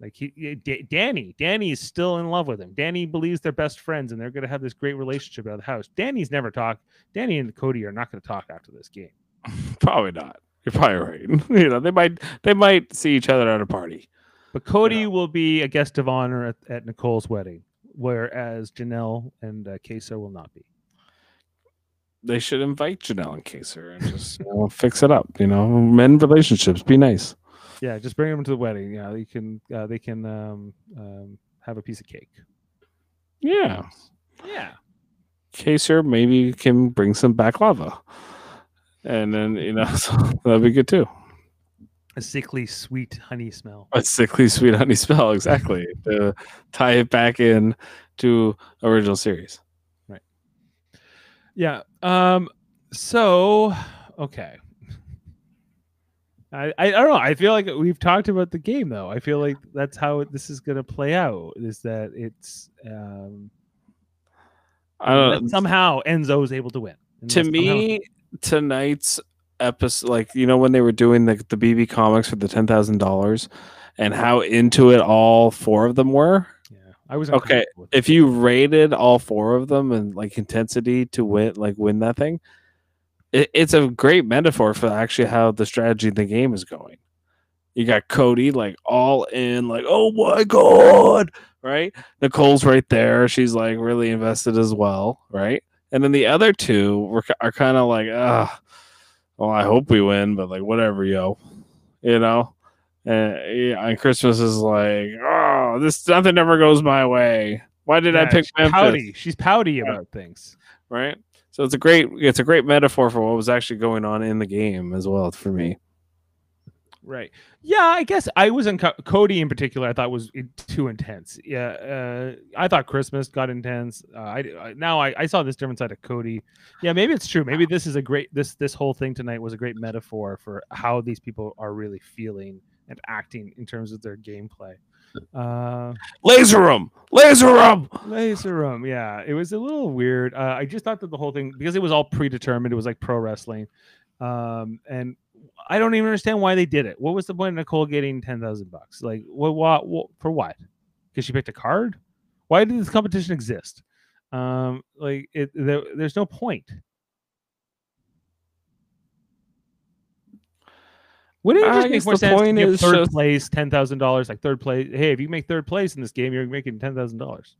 like he, Da- Dani, Dani is still in love with him. Dani believes they're best friends and they're going to have this great relationship out of the house. Dani's never talked. Dani and Cody are not going to talk after this game. Probably not. You're probably right. you know, they might they might see each other at a party. But Cody will be a guest of honor at, at Nicole's wedding, whereas Janelle and uh, Kaysar will not be. They should invite Janelle and Kaysar and just you know, fix it up. You know, men relationships, be nice. Yeah, just bring them to the wedding. Yeah, they can uh, they can um, um, have a piece of cake. Yeah. Yeah. Kaysar maybe can bring some baklava. And then, you know, so that'd be good too. A sickly sweet honey smell. A sickly sweet honey smell, exactly. to tie it back in to original series. Right. Yeah. Um. So, okay. I, I don't know. I feel like we've talked about the game though. I feel like that's how this is going to play out. Is that it's um I don't somehow Enzo is able to win. To that somehow- me, tonight's episode, like you know, when they were doing the the BB comics for the ten thousand dollars, and how into it all four of them were. yeah, I was Okay, uncomfortable with it. If you rated all four of them and like intensity to win, like win that thing, it, it's a great metaphor for actually how the strategy of the game is going. You got Cody like all in, like oh my god, right? Nicole's right there; she's like really invested as well, right? And then the other two were, are kind of like, ah, well, I hope we win, but like whatever, yo, you know. And, yeah, and Christmas is like, oh, this nothing ever goes my way. Why did I pick she's Memphis? pouty. She's pouty Yeah. about things. Right. So it's a great, it's a great metaphor for what was actually going on in the game as well for me. Right. Yeah, I guess I was in Cody in particular. I thought was too intense. Yeah, uh, I thought Christmas got intense. Uh, I, I now I, I saw this different side of Cody. Yeah, maybe it's true. Maybe this is a great this this whole thing tonight was a great metaphor for how these people are really feeling and acting in terms of their gameplay. Uh, Laser room, laser room. Laser room, yeah, it was a little weird. Uh, I just thought that the whole thing because it was all predetermined. It was like pro wrestling, um, and I don't even understand why they did it. What was the point of Nicole getting ten thousand bucks? Like, what, what, what for? What? Because she picked a card? Why did this competition exist? Um, like, it there, there's no point. Wouldn't it just make more the sense to give third just- place ten thousand dollars? Like third place, hey, if you make third place in this game, you're making ten thousand dollars.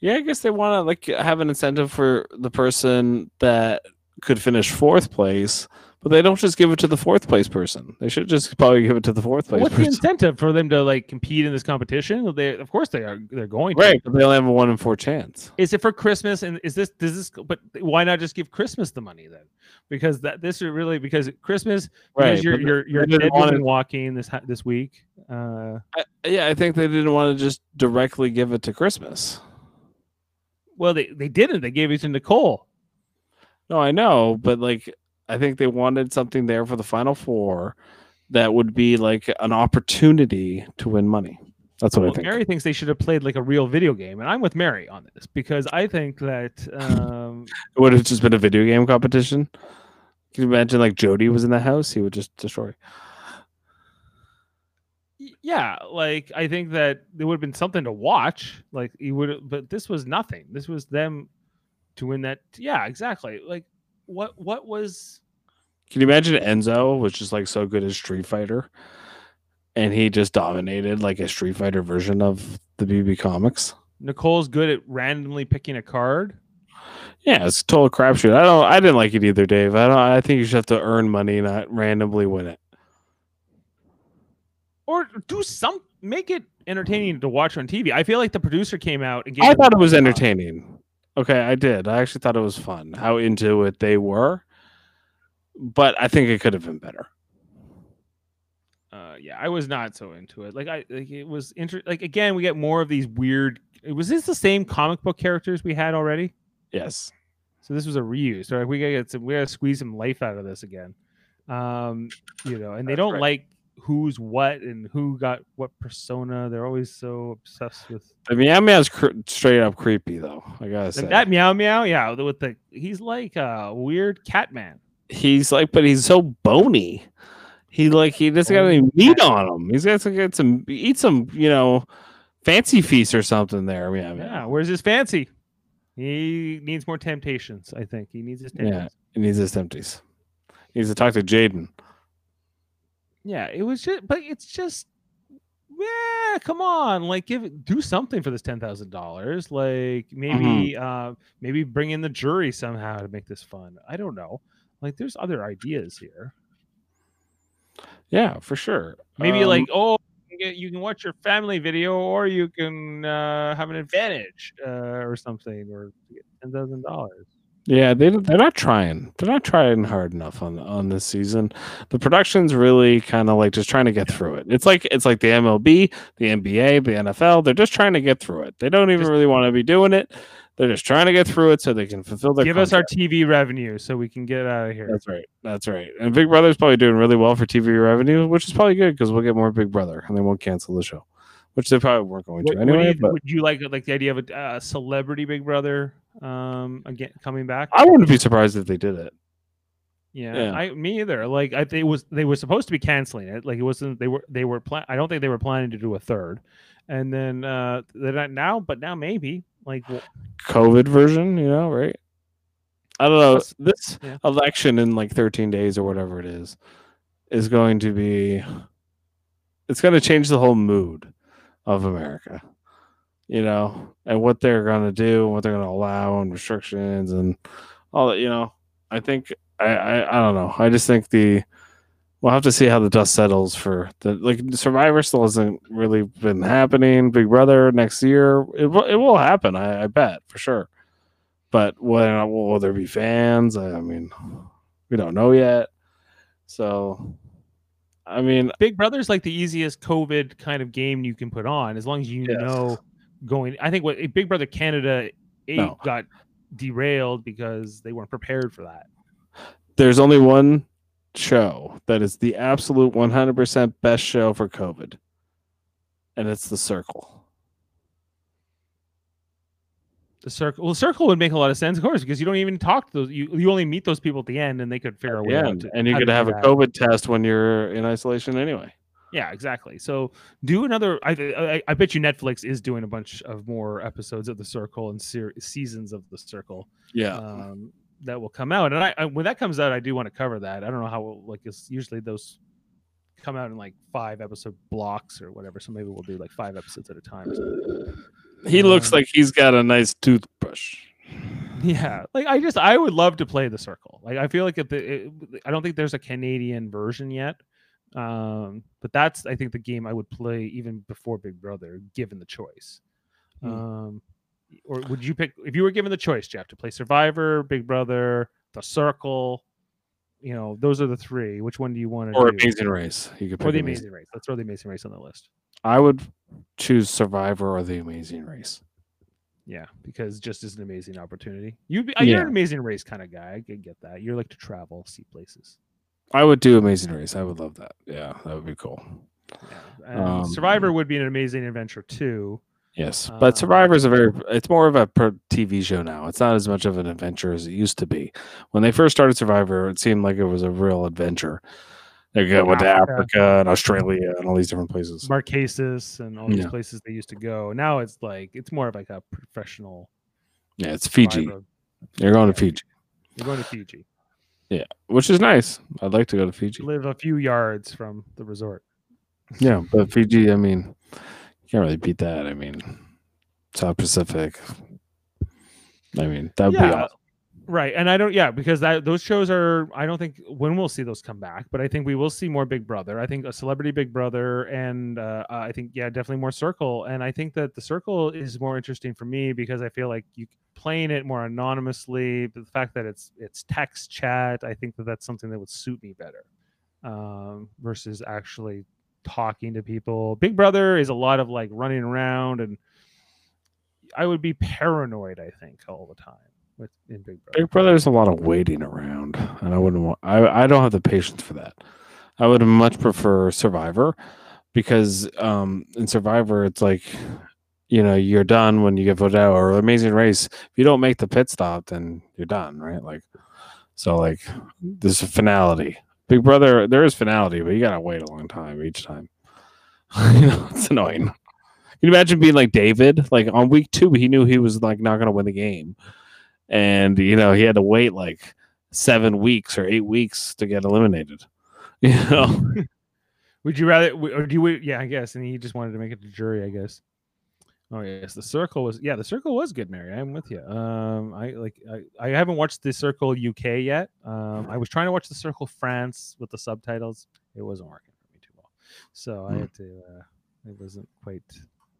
Yeah, I guess they want to like have an incentive for the person that could finish fourth place, but they don't just give it to the fourth place person. They should just probably give it to the fourth place What's the incentive for them to like compete in this competition? They, of course, they are. They're going to. Right, but they only have a one in four chance. Is it for Christmas? And is this does this? But why not just give Christmas the money then? because that this is really because Christmas Right, because you're you're you're dead wanna- walking this this week. Uh, I, yeah, I think they didn't want to just directly give it to Christmas. well, they they didn't. They gave it to Nicole. No, I know, but like I think they wanted something there for the final four that would be like an opportunity to win money. That's what Well, I think. Mary thinks they should have played like a real video game, and I'm with Mary on this because I think that um, It would have just been a video game competition. Can you imagine like Jody was in the house? He would just destroy. yeah, like I think that there would have been something to watch. Like he would, but this was nothing. This was them to win that. Yeah, exactly. Like what what was Can you imagine Enzo was just like so good as Street Fighter, and he just dominated like a Street Fighter version of the BB comics? Nicole's good at randomly picking a card. Yeah, it's total crapshoot. I don't. I didn't like it either, Dave. I don't. I think you should have to earn money, not randomly win it. or do some make it entertaining to watch on TV. I feel like the producer came out and gave I thought it was entertaining. Okay, I did. I actually thought it was fun. How into it they were, but I think it could have been better. Uh, yeah, I was not so into it. Like I, like it was inter- Like again, we get more of these weird. Was this the same comic book characters we had already? Yes. So this was a reuse. So like we gotta get some. We gotta squeeze some life out of this again. Um, you know, and they That's don't right. like who's what and who got what persona. They're always so obsessed with The meow meow's cr- straight up creepy, though. I gotta say. that, meow meow. Yeah, with the he's like a weird cat man. he's like, but he's so bony. He like he doesn't got any meat on him. He's got to get some eat some, you know, fancy feast or something there. Yeah, Yeah, where's his fancy? He needs more temptations. I think he needs his Yeah. He needs his empties. He needs to talk to Jaden. Yeah, it was just, but it's just, yeah, come on, like give it, do something for this ten thousand dollars. Like maybe, uh, maybe bring in the jury somehow to make this fun. I don't know. Like there's other ideas here. Yeah, for sure. Maybe Um, like, oh, you can, watch your family video, or you can uh, have an advantage uh, or something, or get ten thousand dollars. Yeah, they they're not trying. They're not trying hard enough on on this season. The production's really kind of like just trying to get through it. It's like it's like the MLB, the NBA, the NFL. They're just trying to get through it. They don't even Just- really want to be doing it. They're just trying to get through it so they can fulfill their. Give us our. TV revenue so we can get out of here. That's right. That's right. And Big Brother's probably doing really well for TV revenue, which is probably good because we'll get more Big Brother and they won't cancel the show, which they probably weren't going to what anyway. you- but would you like like the idea of a uh, celebrity Big Brother um again coming back? I wouldn't be surprised if they did it. yeah, yeah. I me either. Like I think was they were supposed to be canceling it. Like it wasn't they were they were plan. I don't think they were planning to do a third, and then uh they're not now, but now maybe like COVID version, you know, right? I don't know. This yeah. election in like 13 days or whatever it is is going to be it's going to change the whole mood of America. You know, and what they're going to do and what they're going to allow and restrictions and all that, you know. I think I, I I don't know. I just think the we'll have to see how the dust settles for the like Survivor still hasn't really been happening. Big Brother next year it will it will happen. I, I bet for sure. But whether will there be fans? I, I mean, we don't know yet. So, I mean, Big Brother's like the easiest COVID kind of game you can put on as long as you Yes. know going. I think what eh, Big Brother Canada eight No. got derailed because they weren't prepared for that. there's only one show that is the absolute 100% best show for COVID, and it's The Circle. The circle, well, the circle would make a lot of sense, of course, because you don't even talk to those. You, you only meet those people at the end, and they could figure out. Yeah, and you could have a that. COVID test when you're in isolation anyway. Yeah, exactly. So do another. I, I I bet you Netflix is doing a bunch of more episodes of the Circle and ser- seasons of the Circle Yeah. um, that will come out. And I, I when that comes out, I do want to cover that. I don't know how like it's usually those come out in like five episode blocks or whatever. So maybe we'll do like five episodes at a time. he looks um, like he's got a nice toothbrush. Yeah, like I just I would love to play the Circle. Like I feel like if the it, I don't think there's a Canadian version yet. Um, but that's I think the game I would play even before Big Brother, given the choice. Hmm. Um, or would you pick if you were given the choice, Jeff, to play Survivor, Big Brother, The Circle? you know, those are the three. Which one do you want to Or do? Amazing Race. You could or the Amazing. Amazing Race. Let's throw the Amazing Race on the list. I would choose Survivor or the Amazing Race. Yeah, because just is an amazing opportunity. You be, you're Yeah. an amazing race kind of guy. I can get that. You're like to travel, see places. I would do Amazing Race. I would love that. Yeah, that would be cool. Yeah. Um, Survivor would be an amazing adventure too. Yes, Um, but Survivor is a very it's more of a TV show now. It's not as much of an adventure as it used to be. When they first started Survivor, it seemed like it was a real adventure. They go went to Africa. Africa and Australia and all these different places. Marquesas and all these Yeah. places they used to go. Now it's like it's more of like a professional. Yeah, it's Fiji. Survivor. You're going to Fiji, You're going to Fiji. Which is nice. I'd like to go to Fiji. Live a few yards from the resort. Yeah, but Fiji, I mean, you can't really beat that. I mean, South Pacific. I mean, that would be awesome. Right, and I don't, yeah, because that those shows are. I don't think when we'll see those come back, but I think we will see more Big Brother. I think a Celebrity Big Brother, and uh, I think yeah, definitely more Circle. And I think that the Circle is more interesting for me because I feel like you playing it more anonymously. The fact that it's it's text chat, I think that that's something that would suit me better um, versus actually talking to people. Big Brother is a lot of like running around, and I would be paranoid. I think all the time with in Big Brother. Big Brother is a lot of waiting around, and I wouldn't want. I I don't have the patience for that. I would much prefer Survivor because um in Survivor it's like you know you're done when you get voted out or Amazing Race. If you don't make the pit stop, then you're done, right? Like so, like there's a finality. Big Brother, there is finality, but you gotta wait a long time each time. you know, it's annoying. Can you imagine being like David? Like on week two, he knew he was like not gonna win the game and you know he had to wait like seven weeks or eight weeks to get eliminated you know Would you rather, or do you, yeah, I guess. And he just wanted to make it to jury, I guess. Oh yes, the circle was yeah, the circle was good, Mary. I'm with you. Um, I like I, I haven't watched the circle UK yet. Um, I was trying to watch the circle France with the subtitles. It wasn't working for me too well, so I Hmm. had to. Uh, it wasn't quite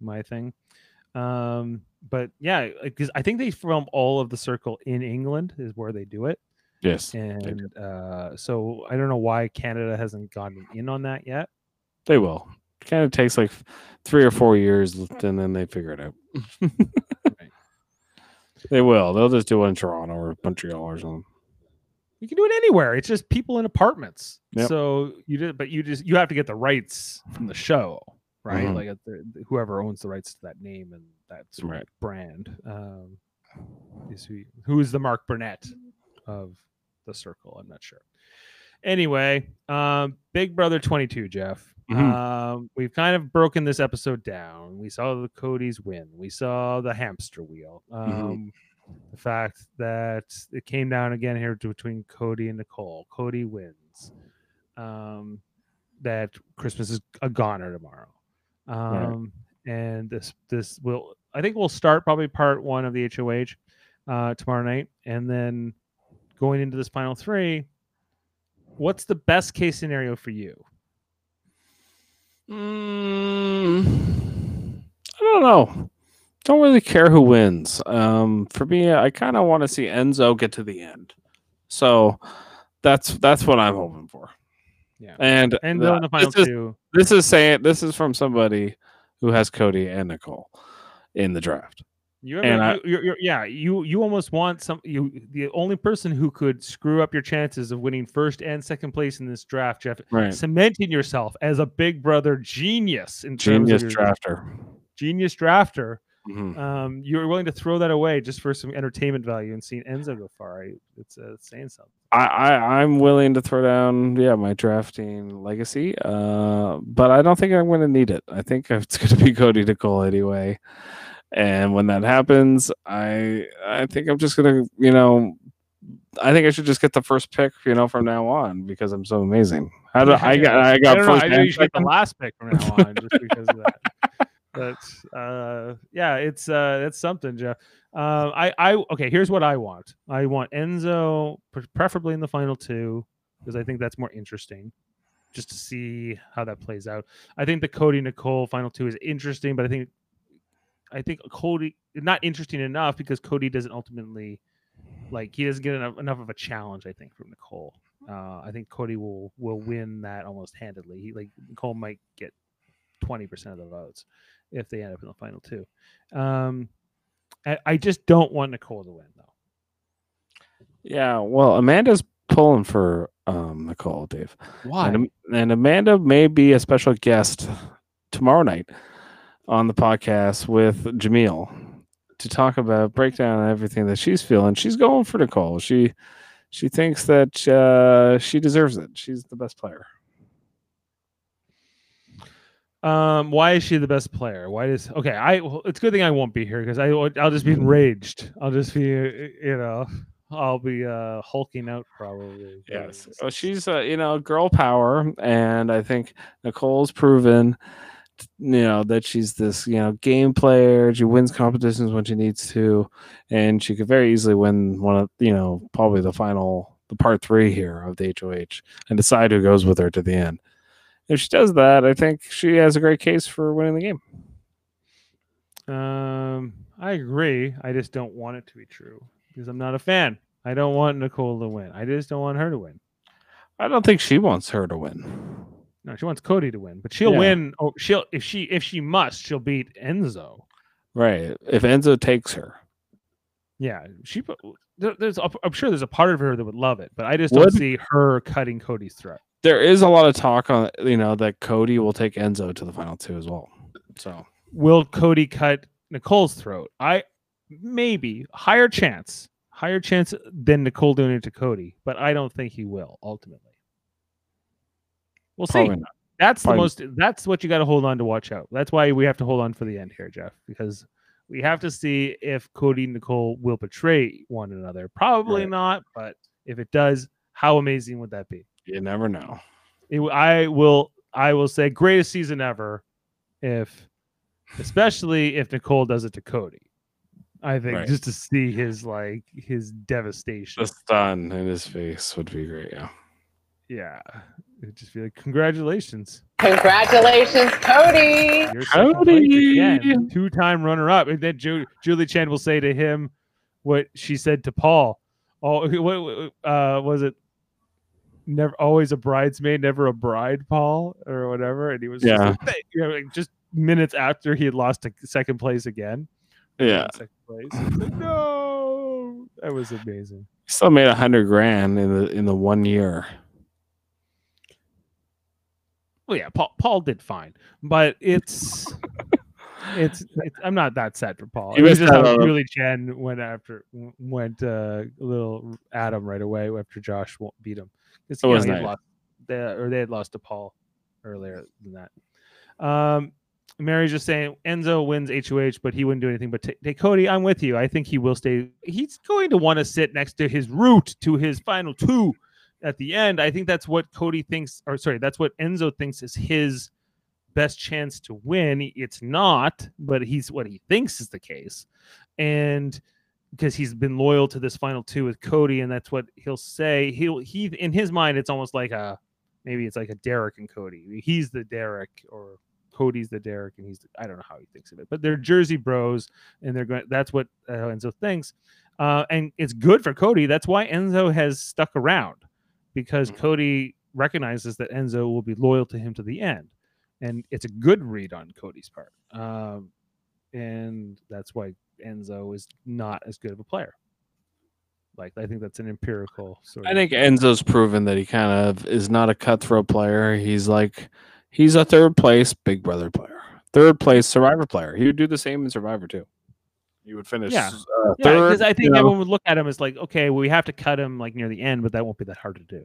my thing. Um, but yeah, because I think they film all of the circle in England is where they do it, yes and uh, so I don't know why Canada hasn't gotten in on that yet. they will kind of takes like three or four years and then they figure it out Right. they will they'll just do it in toronto or montreal or something You can do it anywhere. It's just people in apartments. Yep. So you did, but you just you have to get the rights from the show, right? Mhm. Like at the, whoever owns the rights to that name and that Right. brand um, is who who is the Mark Burnett of the Circle. I'm not sure. Anyway, um, Big Brother 22, Jeff. Mhm. Um, we've kind of broken this episode down. We saw the Cody's win. We saw the hamster wheel. Um, The fact that it came down again here to between Cody and Nicole. Cody wins. Um, that Christmas is a goner tomorrow. Um, and this this will I think we'll start probably part one of the HOH uh, tomorrow night, and then going into this final three. What's the best case scenario for you? Mm, I don't know. Don't really care who wins. Um, for me, I kind of want to see Enzo get to the end. So that's that's what I'm hoping for. Yeah. And And the- in the final this is, two. this is saying this is from somebody who has Cody and Nicole in the draft. You And ever, I- you, you're, you're, yeah, you you almost want some you the only person who could screw up your chances of winning first and second place in this draft, Jeff, Right. cementing yourself as a Big Brother genius in terms Genius of your drafter. genius drafter. Mhm. Um, you're willing to throw that away just for some entertainment value and seeing Enzo go far. I- It's uh, saying something. I, I I'm willing to throw down yeah my drafting legacy, uh, but I don't think I'm going to need it. I think it's going to be Cody Nicole anyway, and when that happens, I I think I'm just going to you know I think I should just get the first pick you know from now on because I'm so amazing. How do I got I got know. I know you should get the last pick from now on just because of that. But uh, yeah, it's uh, it's something, Jeff. Uh, I I okay. Here's what I want. I want Enzo, preferably in the final two, because I think that's more interesting. Just to see how that plays out. I think the Cody Nicole final two is interesting, but I think I think Cody not interesting enough because Cody doesn't ultimately like he doesn't get enough enough of a challenge. I think from Nicole. Uh, I think Cody will will win that almost handedly. He like Nicole might get twenty percent of the votes if they end up in the final two. Um, I, I just don't want Nicole to win though. Yeah, well, Amanda's pulling for um, Nicole, Dave. Why? And, and Amanda may be a special guest tomorrow night on the podcast with Jameel to talk about breakdown everything that she's feeling. She's going for Nicole. She she thinks that uh, she deserves it. She's the best player. Um, why is she the best player? Why does okay? I well, it's a good thing I won't be here because I I'll just be enraged. I'll just be you know I'll be uh hulking out probably. Yes. Well, she's uh, you know girl power, and I think Nicole's proven you know that she's this you know game player. She wins competitions when she needs to, and she could very easily win one of you know probably the final the part three here of the HOH and decide who goes with her to the end. If she does that, I think she has a great case for winning the game. Um, I agree. I just don't want it to be true because I'm not a fan. I don't want Nicole to win. I just don't want her to win. I don't think she wants her to win. No, she wants Cody to win, but she'll Yeah. win. Oh, she'll if she if she must, she'll beat Enzo. Right. If Enzo takes her. Yeah, she. there- There's, I'm sure there's a part of her that would love it, but I just Would? don't see her cutting Cody's throat. There is a lot of talk on you know that Cody will take Enzo to the final two as well. So Will Cody cut Nicole's throat? I maybe higher chance, higher chance than Nicole doing it to Cody, but I don't think he will ultimately. We'll see. not. That's the most. That's what you got to hold on to watch out. That's why we have to hold on for the end here, Jeff, because we have to see if Cody and Nicole will betray one another. Probably Right. not, but if it does, how amazing would that be? You never know. It, I will. I will say greatest season ever, if especially if Nicole does it to Cody. I think Right. just to see his like his devastation. The stun in his face would be great. Yeah. yeah, it'd just be like congratulations. Congratulations, Cody. You're Cody! two-time runner-up, and then Ju- Julie Chen will say to him what she said to Paul. Oh, what what- uh, was it? Never, always a bridesmaid, never a bride, Paul, or whatever. And he was just, Yeah. like, "Thank you," like, just minutes after he had lost to second place again. Yeah. second place. Like, no, that was amazing. Still made a hundred grand in the in the one year. Well, yeah, Paul Paul did fine, but it's it's, it's I'm not that sad for Paul. It was just how on a- Chen went after went uh, a little him right away after Josh beat him. 'Cause, It you know, was nice. lost, they, or they had lost to Paul earlier than that. Um, Mary's just saying Enzo wins HOH, but he wouldn't do anything. But t- t- Cody, I'm with you. I think he will stay. He's going to want to sit next to his route to his final two at the end. I think that's what Cody thinks, or sorry, that's what Enzo thinks is his best chance to win. It's not, but he's what he thinks is the case. And because he's been loyal to this final two with Cody, and that's what he'll say. He'll he in his mind, it's almost like a maybe it's like a Derrick and Cody. He's the Derrick, or Cody's the Derrick, and he's the, I don't know how he thinks of it, but they're Jersey Bros, and they're going. That's what uh, Enzo thinks, uh, and it's good for Cody. That's why Enzo has stuck around because Mhm. Cody recognizes that Enzo will be loyal to him to the end, and it's a good read on Cody's part, um, and that's why Enzo is not as good of a player. Like I think that's an empirical sort. I of- think Enzo's proven that he kind of is not a cutthroat player. He's like he's a third place Big Brother player, third place Survivor player. He would do the same in Survivor too. He would finish Yeah. uh, Yeah, third. because I think you know. everyone would look at him as like, okay, well, we have to cut him like near the end, but that won't be that hard to do.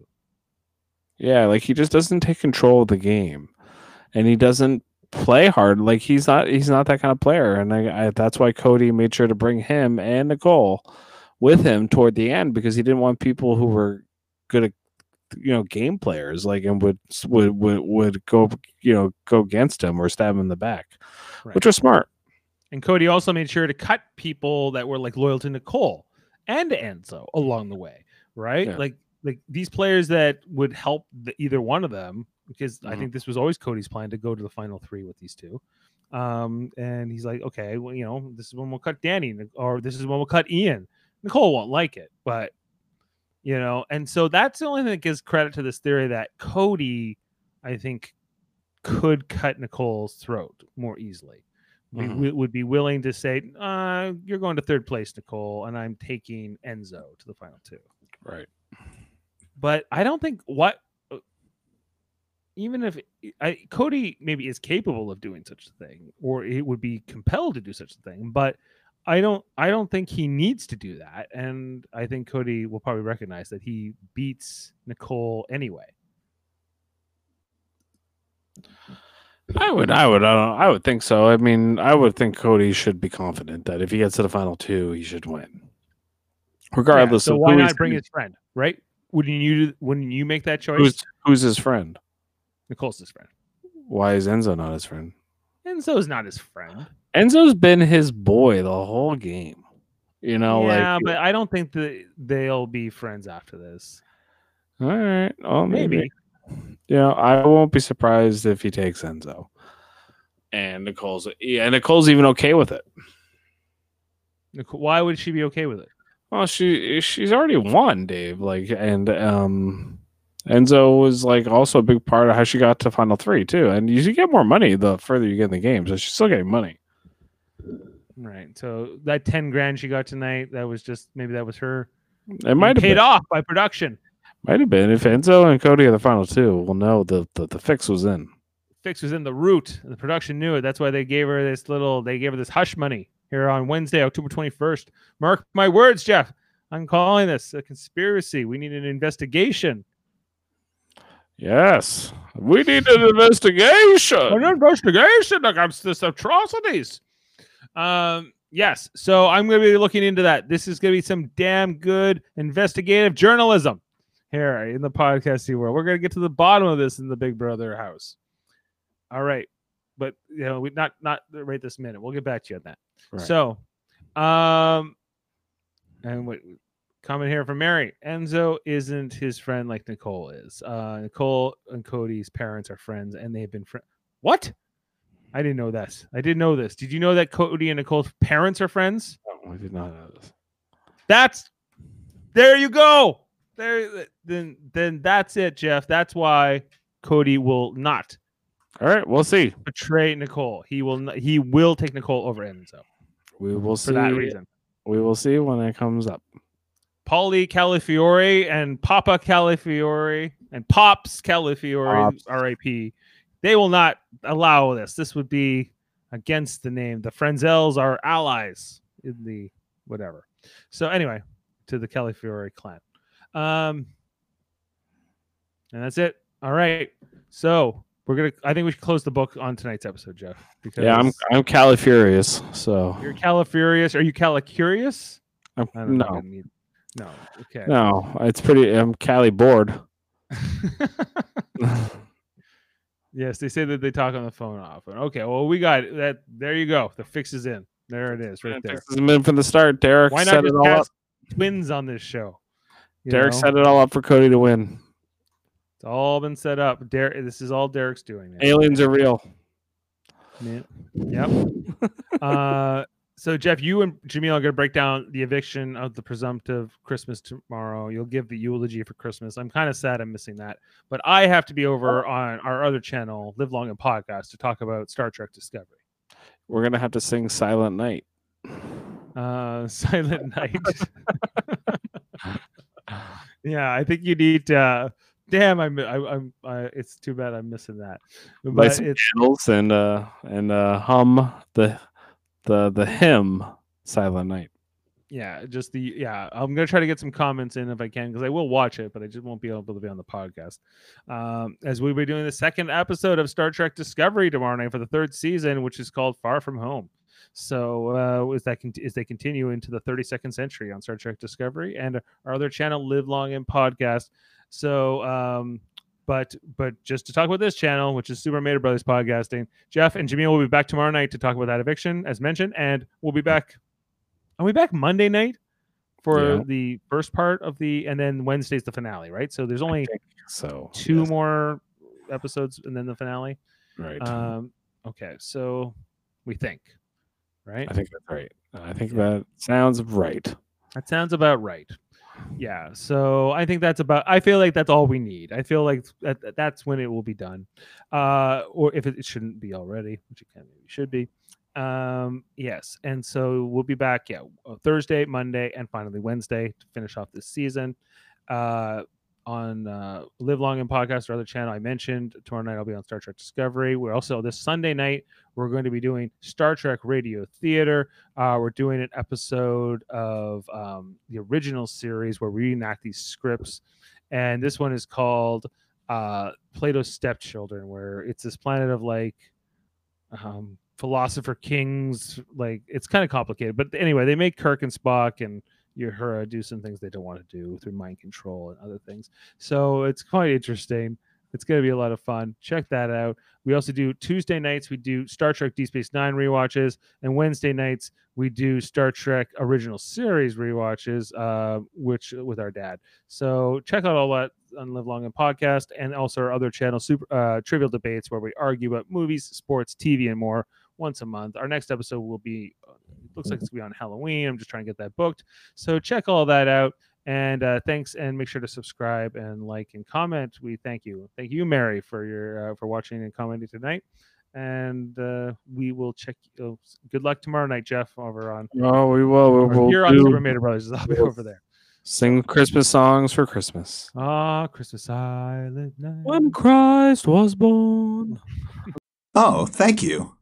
Yeah, like he just doesn't take control of the game, and he doesn't play hard. Like he's not he's not that kind of player, and I, I that's why Cody made sure to bring him and Nicole with him toward the end because he didn't want people who were good at you know game players like and would would would, would go you know go against him or stab him in the back, Right. which was smart. And Cody also made sure to cut people that were like loyal to Nicole and Enzo along the way, right? Yeah. Like like these players that would help the, either one of them because I Mhm. think this was always Cody's plan to go to the final three with these two. Um, and he's like, okay, well, you know, this is when we'll cut Dani, or this is when we'll cut Ian. Nicole won't like it, but you know, and so that's the only thing that gives credit to this theory that Cody, I think, could cut Nicole's throat more easily. We, Mhm. we would be willing to say, uh, "You're going to third place, Nicole, and I'm taking Enzo to the final two. Right. But I don't think what, even if I, Cody maybe is capable of doing such a thing, or it would be compelled to do such a thing, but I don't I don't think he needs to do that. And I think Cody will probably recognize that he beats Nicole anyway. I would, I would, uh, I would think so. I mean, I would think Cody should be confident that if he gets to the final two, he should win, Yeah, regardless so of why not bring his friend, right? Wouldn't you wouldn't you make that choice? who's who's his friend. Nicole's his friend. Why is Enzo not his friend? Enzo's not his friend. Enzo's been his boy the whole game. You know, yeah, like but I don't think that they'll be friends after this. all right, well, maybe. Maybe. You know, I won't be surprised if he takes Enzo. And Nicole's yeah, Nicole's even okay with it. Nicole, why would she be okay with it? Well, she she's already won, Dave. Like, and um, Enzo was like also a big part of how she got to final three too. And you get more money the further you get in the game, so she's still getting money. Right. So that ten grand she got tonight, that was just maybe that was her It might have paid been, off by production. might have been if Enzo and Cody are the final two. Well, no, the the, the fix was in. Fix was in the root. The production knew it. That's why they gave her this little. They gave her this hush money here on Wednesday, October twenty first. Mark my words, Jeff. I'm calling this a conspiracy. We need an investigation. Yes, we need an investigation. An investigation against this atrocities. Um. Yes. So I'm going to be looking into that. This is going to be some damn good investigative journalism here in the podcasting world. We're going to get to the bottom of this in the Big Brother house. All right, but you know, we not not right this minute. We'll get back to you on that. Right. So, um, and what comment here from Mary? Enzo isn't his friend like Nicole is. Uh, Nicole and Cody's parents are friends, and they've been friends. What? I didn't know this. I didn't know this. Did you know that Cody and Nicole's parents are friends? Oh, I did not know this. That's there you go. There then then that's it, Jeff. That's why Cody will not All right, we'll see. betray Nicole. He will not, he will take Nicole over Enzo We will see. for that reason. We will see when it comes up. Paulie Calafiore and Papa Calafiore and Pops Calafiore, Pops. RIP, they will not allow this. This would be against the name. The Franzels are allies in the whatever. So anyway, to the Calafiore clan. Um, and that's it. All right. So we're gonna. I think we should close the book on tonight's episode, Jeff. Because Yeah, I'm I'm Cali furious. So you're Califurious. Are you Calicurious? I'm, I don't no, need- No. Okay. no, it's pretty. I'm Cali bored. yes, they say that they talk on the phone often. Okay, well, we got it. that. There you go. The fix is in. There it is, right there. Been from the start. Derrick Why set it all up. twins on this show? Derrick know? set it all up for Cody to win. It's all been set up. Derrick, this is all Derrick's doing. Aliens are real. Yeah. Yep. uh, so Jeff, you and Jamil are going to break down the eviction of the presumptive Christmas tomorrow. You'll give the eulogy for Christmas. I'm kind of sad I'm missing that, but I have to be over on our other channel, Live Long and Podcast, to talk about Star Trek Discovery. We're gonna have to sing Silent Night. Uh, Silent Night. yeah, I think you need. Uh, damn, I'm. I, I'm. I, it's too bad I'm missing that. Light some it's candles and uh and uh hum the the the hymn Silent Night. yeah, just the yeah. I'm gonna try to get some comments in if I can because I will watch it, but I just won't be able to be on the podcast. Um, as we'll be doing the second episode of Star Trek Discovery tomorrow night for the third season, which is called Far From Home. So uh, as that they continue into the 32nd century on Star Trek Discovery and our other channel, Live Long and Podcast. So, um, but but just to talk about this channel, which is Super Mater Brothers Podcasting, Jeff and Jamil will be back tomorrow night to talk about that eviction, as mentioned, and we'll be back. Are we back Monday night for Yeah. the first part of the, and then Wednesday's the finale, right? So there's only So two yes, more episodes and then the finale. right. Um, okay, so we think, right? I think that's right. I think that sounds right. That sounds about right. Yeah so i think that's about i feel like that's all we need. I feel like that, that's when it will be done uh or if it, it shouldn't be already which it can maybe should be. Um yes and so we'll be back yeah thursday monday and finally wednesday to finish off this season. Uh on uh live long and podcast or other channel i mentioned. Tomorrow night i'll be on star trek discovery. We're also this sunday night we're going to be doing star trek radio theater. Uh, we're doing an episode of um, the original series where we reenact these scripts, and this one is called uh, Plato's Stepchildren, where it's this planet of like um, philosopher kings. Like it's kind of complicated, but anyway, they make Kirk and Spock and Uhura do some things they don't want to do through mind control and other things. So it's quite interesting. It's going to be a lot of fun. Check that out. We also do Tuesday nights, we do Star Trek Deep Space Nine rewatches, and Wednesday nights, we do Star Trek original series rewatches, uh, which with our dad. So check out all that on Live Long and Podcast, and also our other channel, Super uh, Trivial Debates, where we argue about movies, sports, TV, and more once a month. Our next episode will be, uh, looks like it's gonna be on Halloween. I'm just trying to get that booked. So check all that out. And uh, thanks, and make sure to subscribe and like and comment. We thank you, thank you, Mary, for your uh, for watching and commenting tonight. And uh, we will check. Oh, good luck tomorrow night, Jeff. Over on Oh, we will. We'll, you're on do- Super Mario Brothers. I'll be over there. sing Christmas songs for Christmas. Ah, Christmas Silent Night. When Christ was born. Oh, thank you.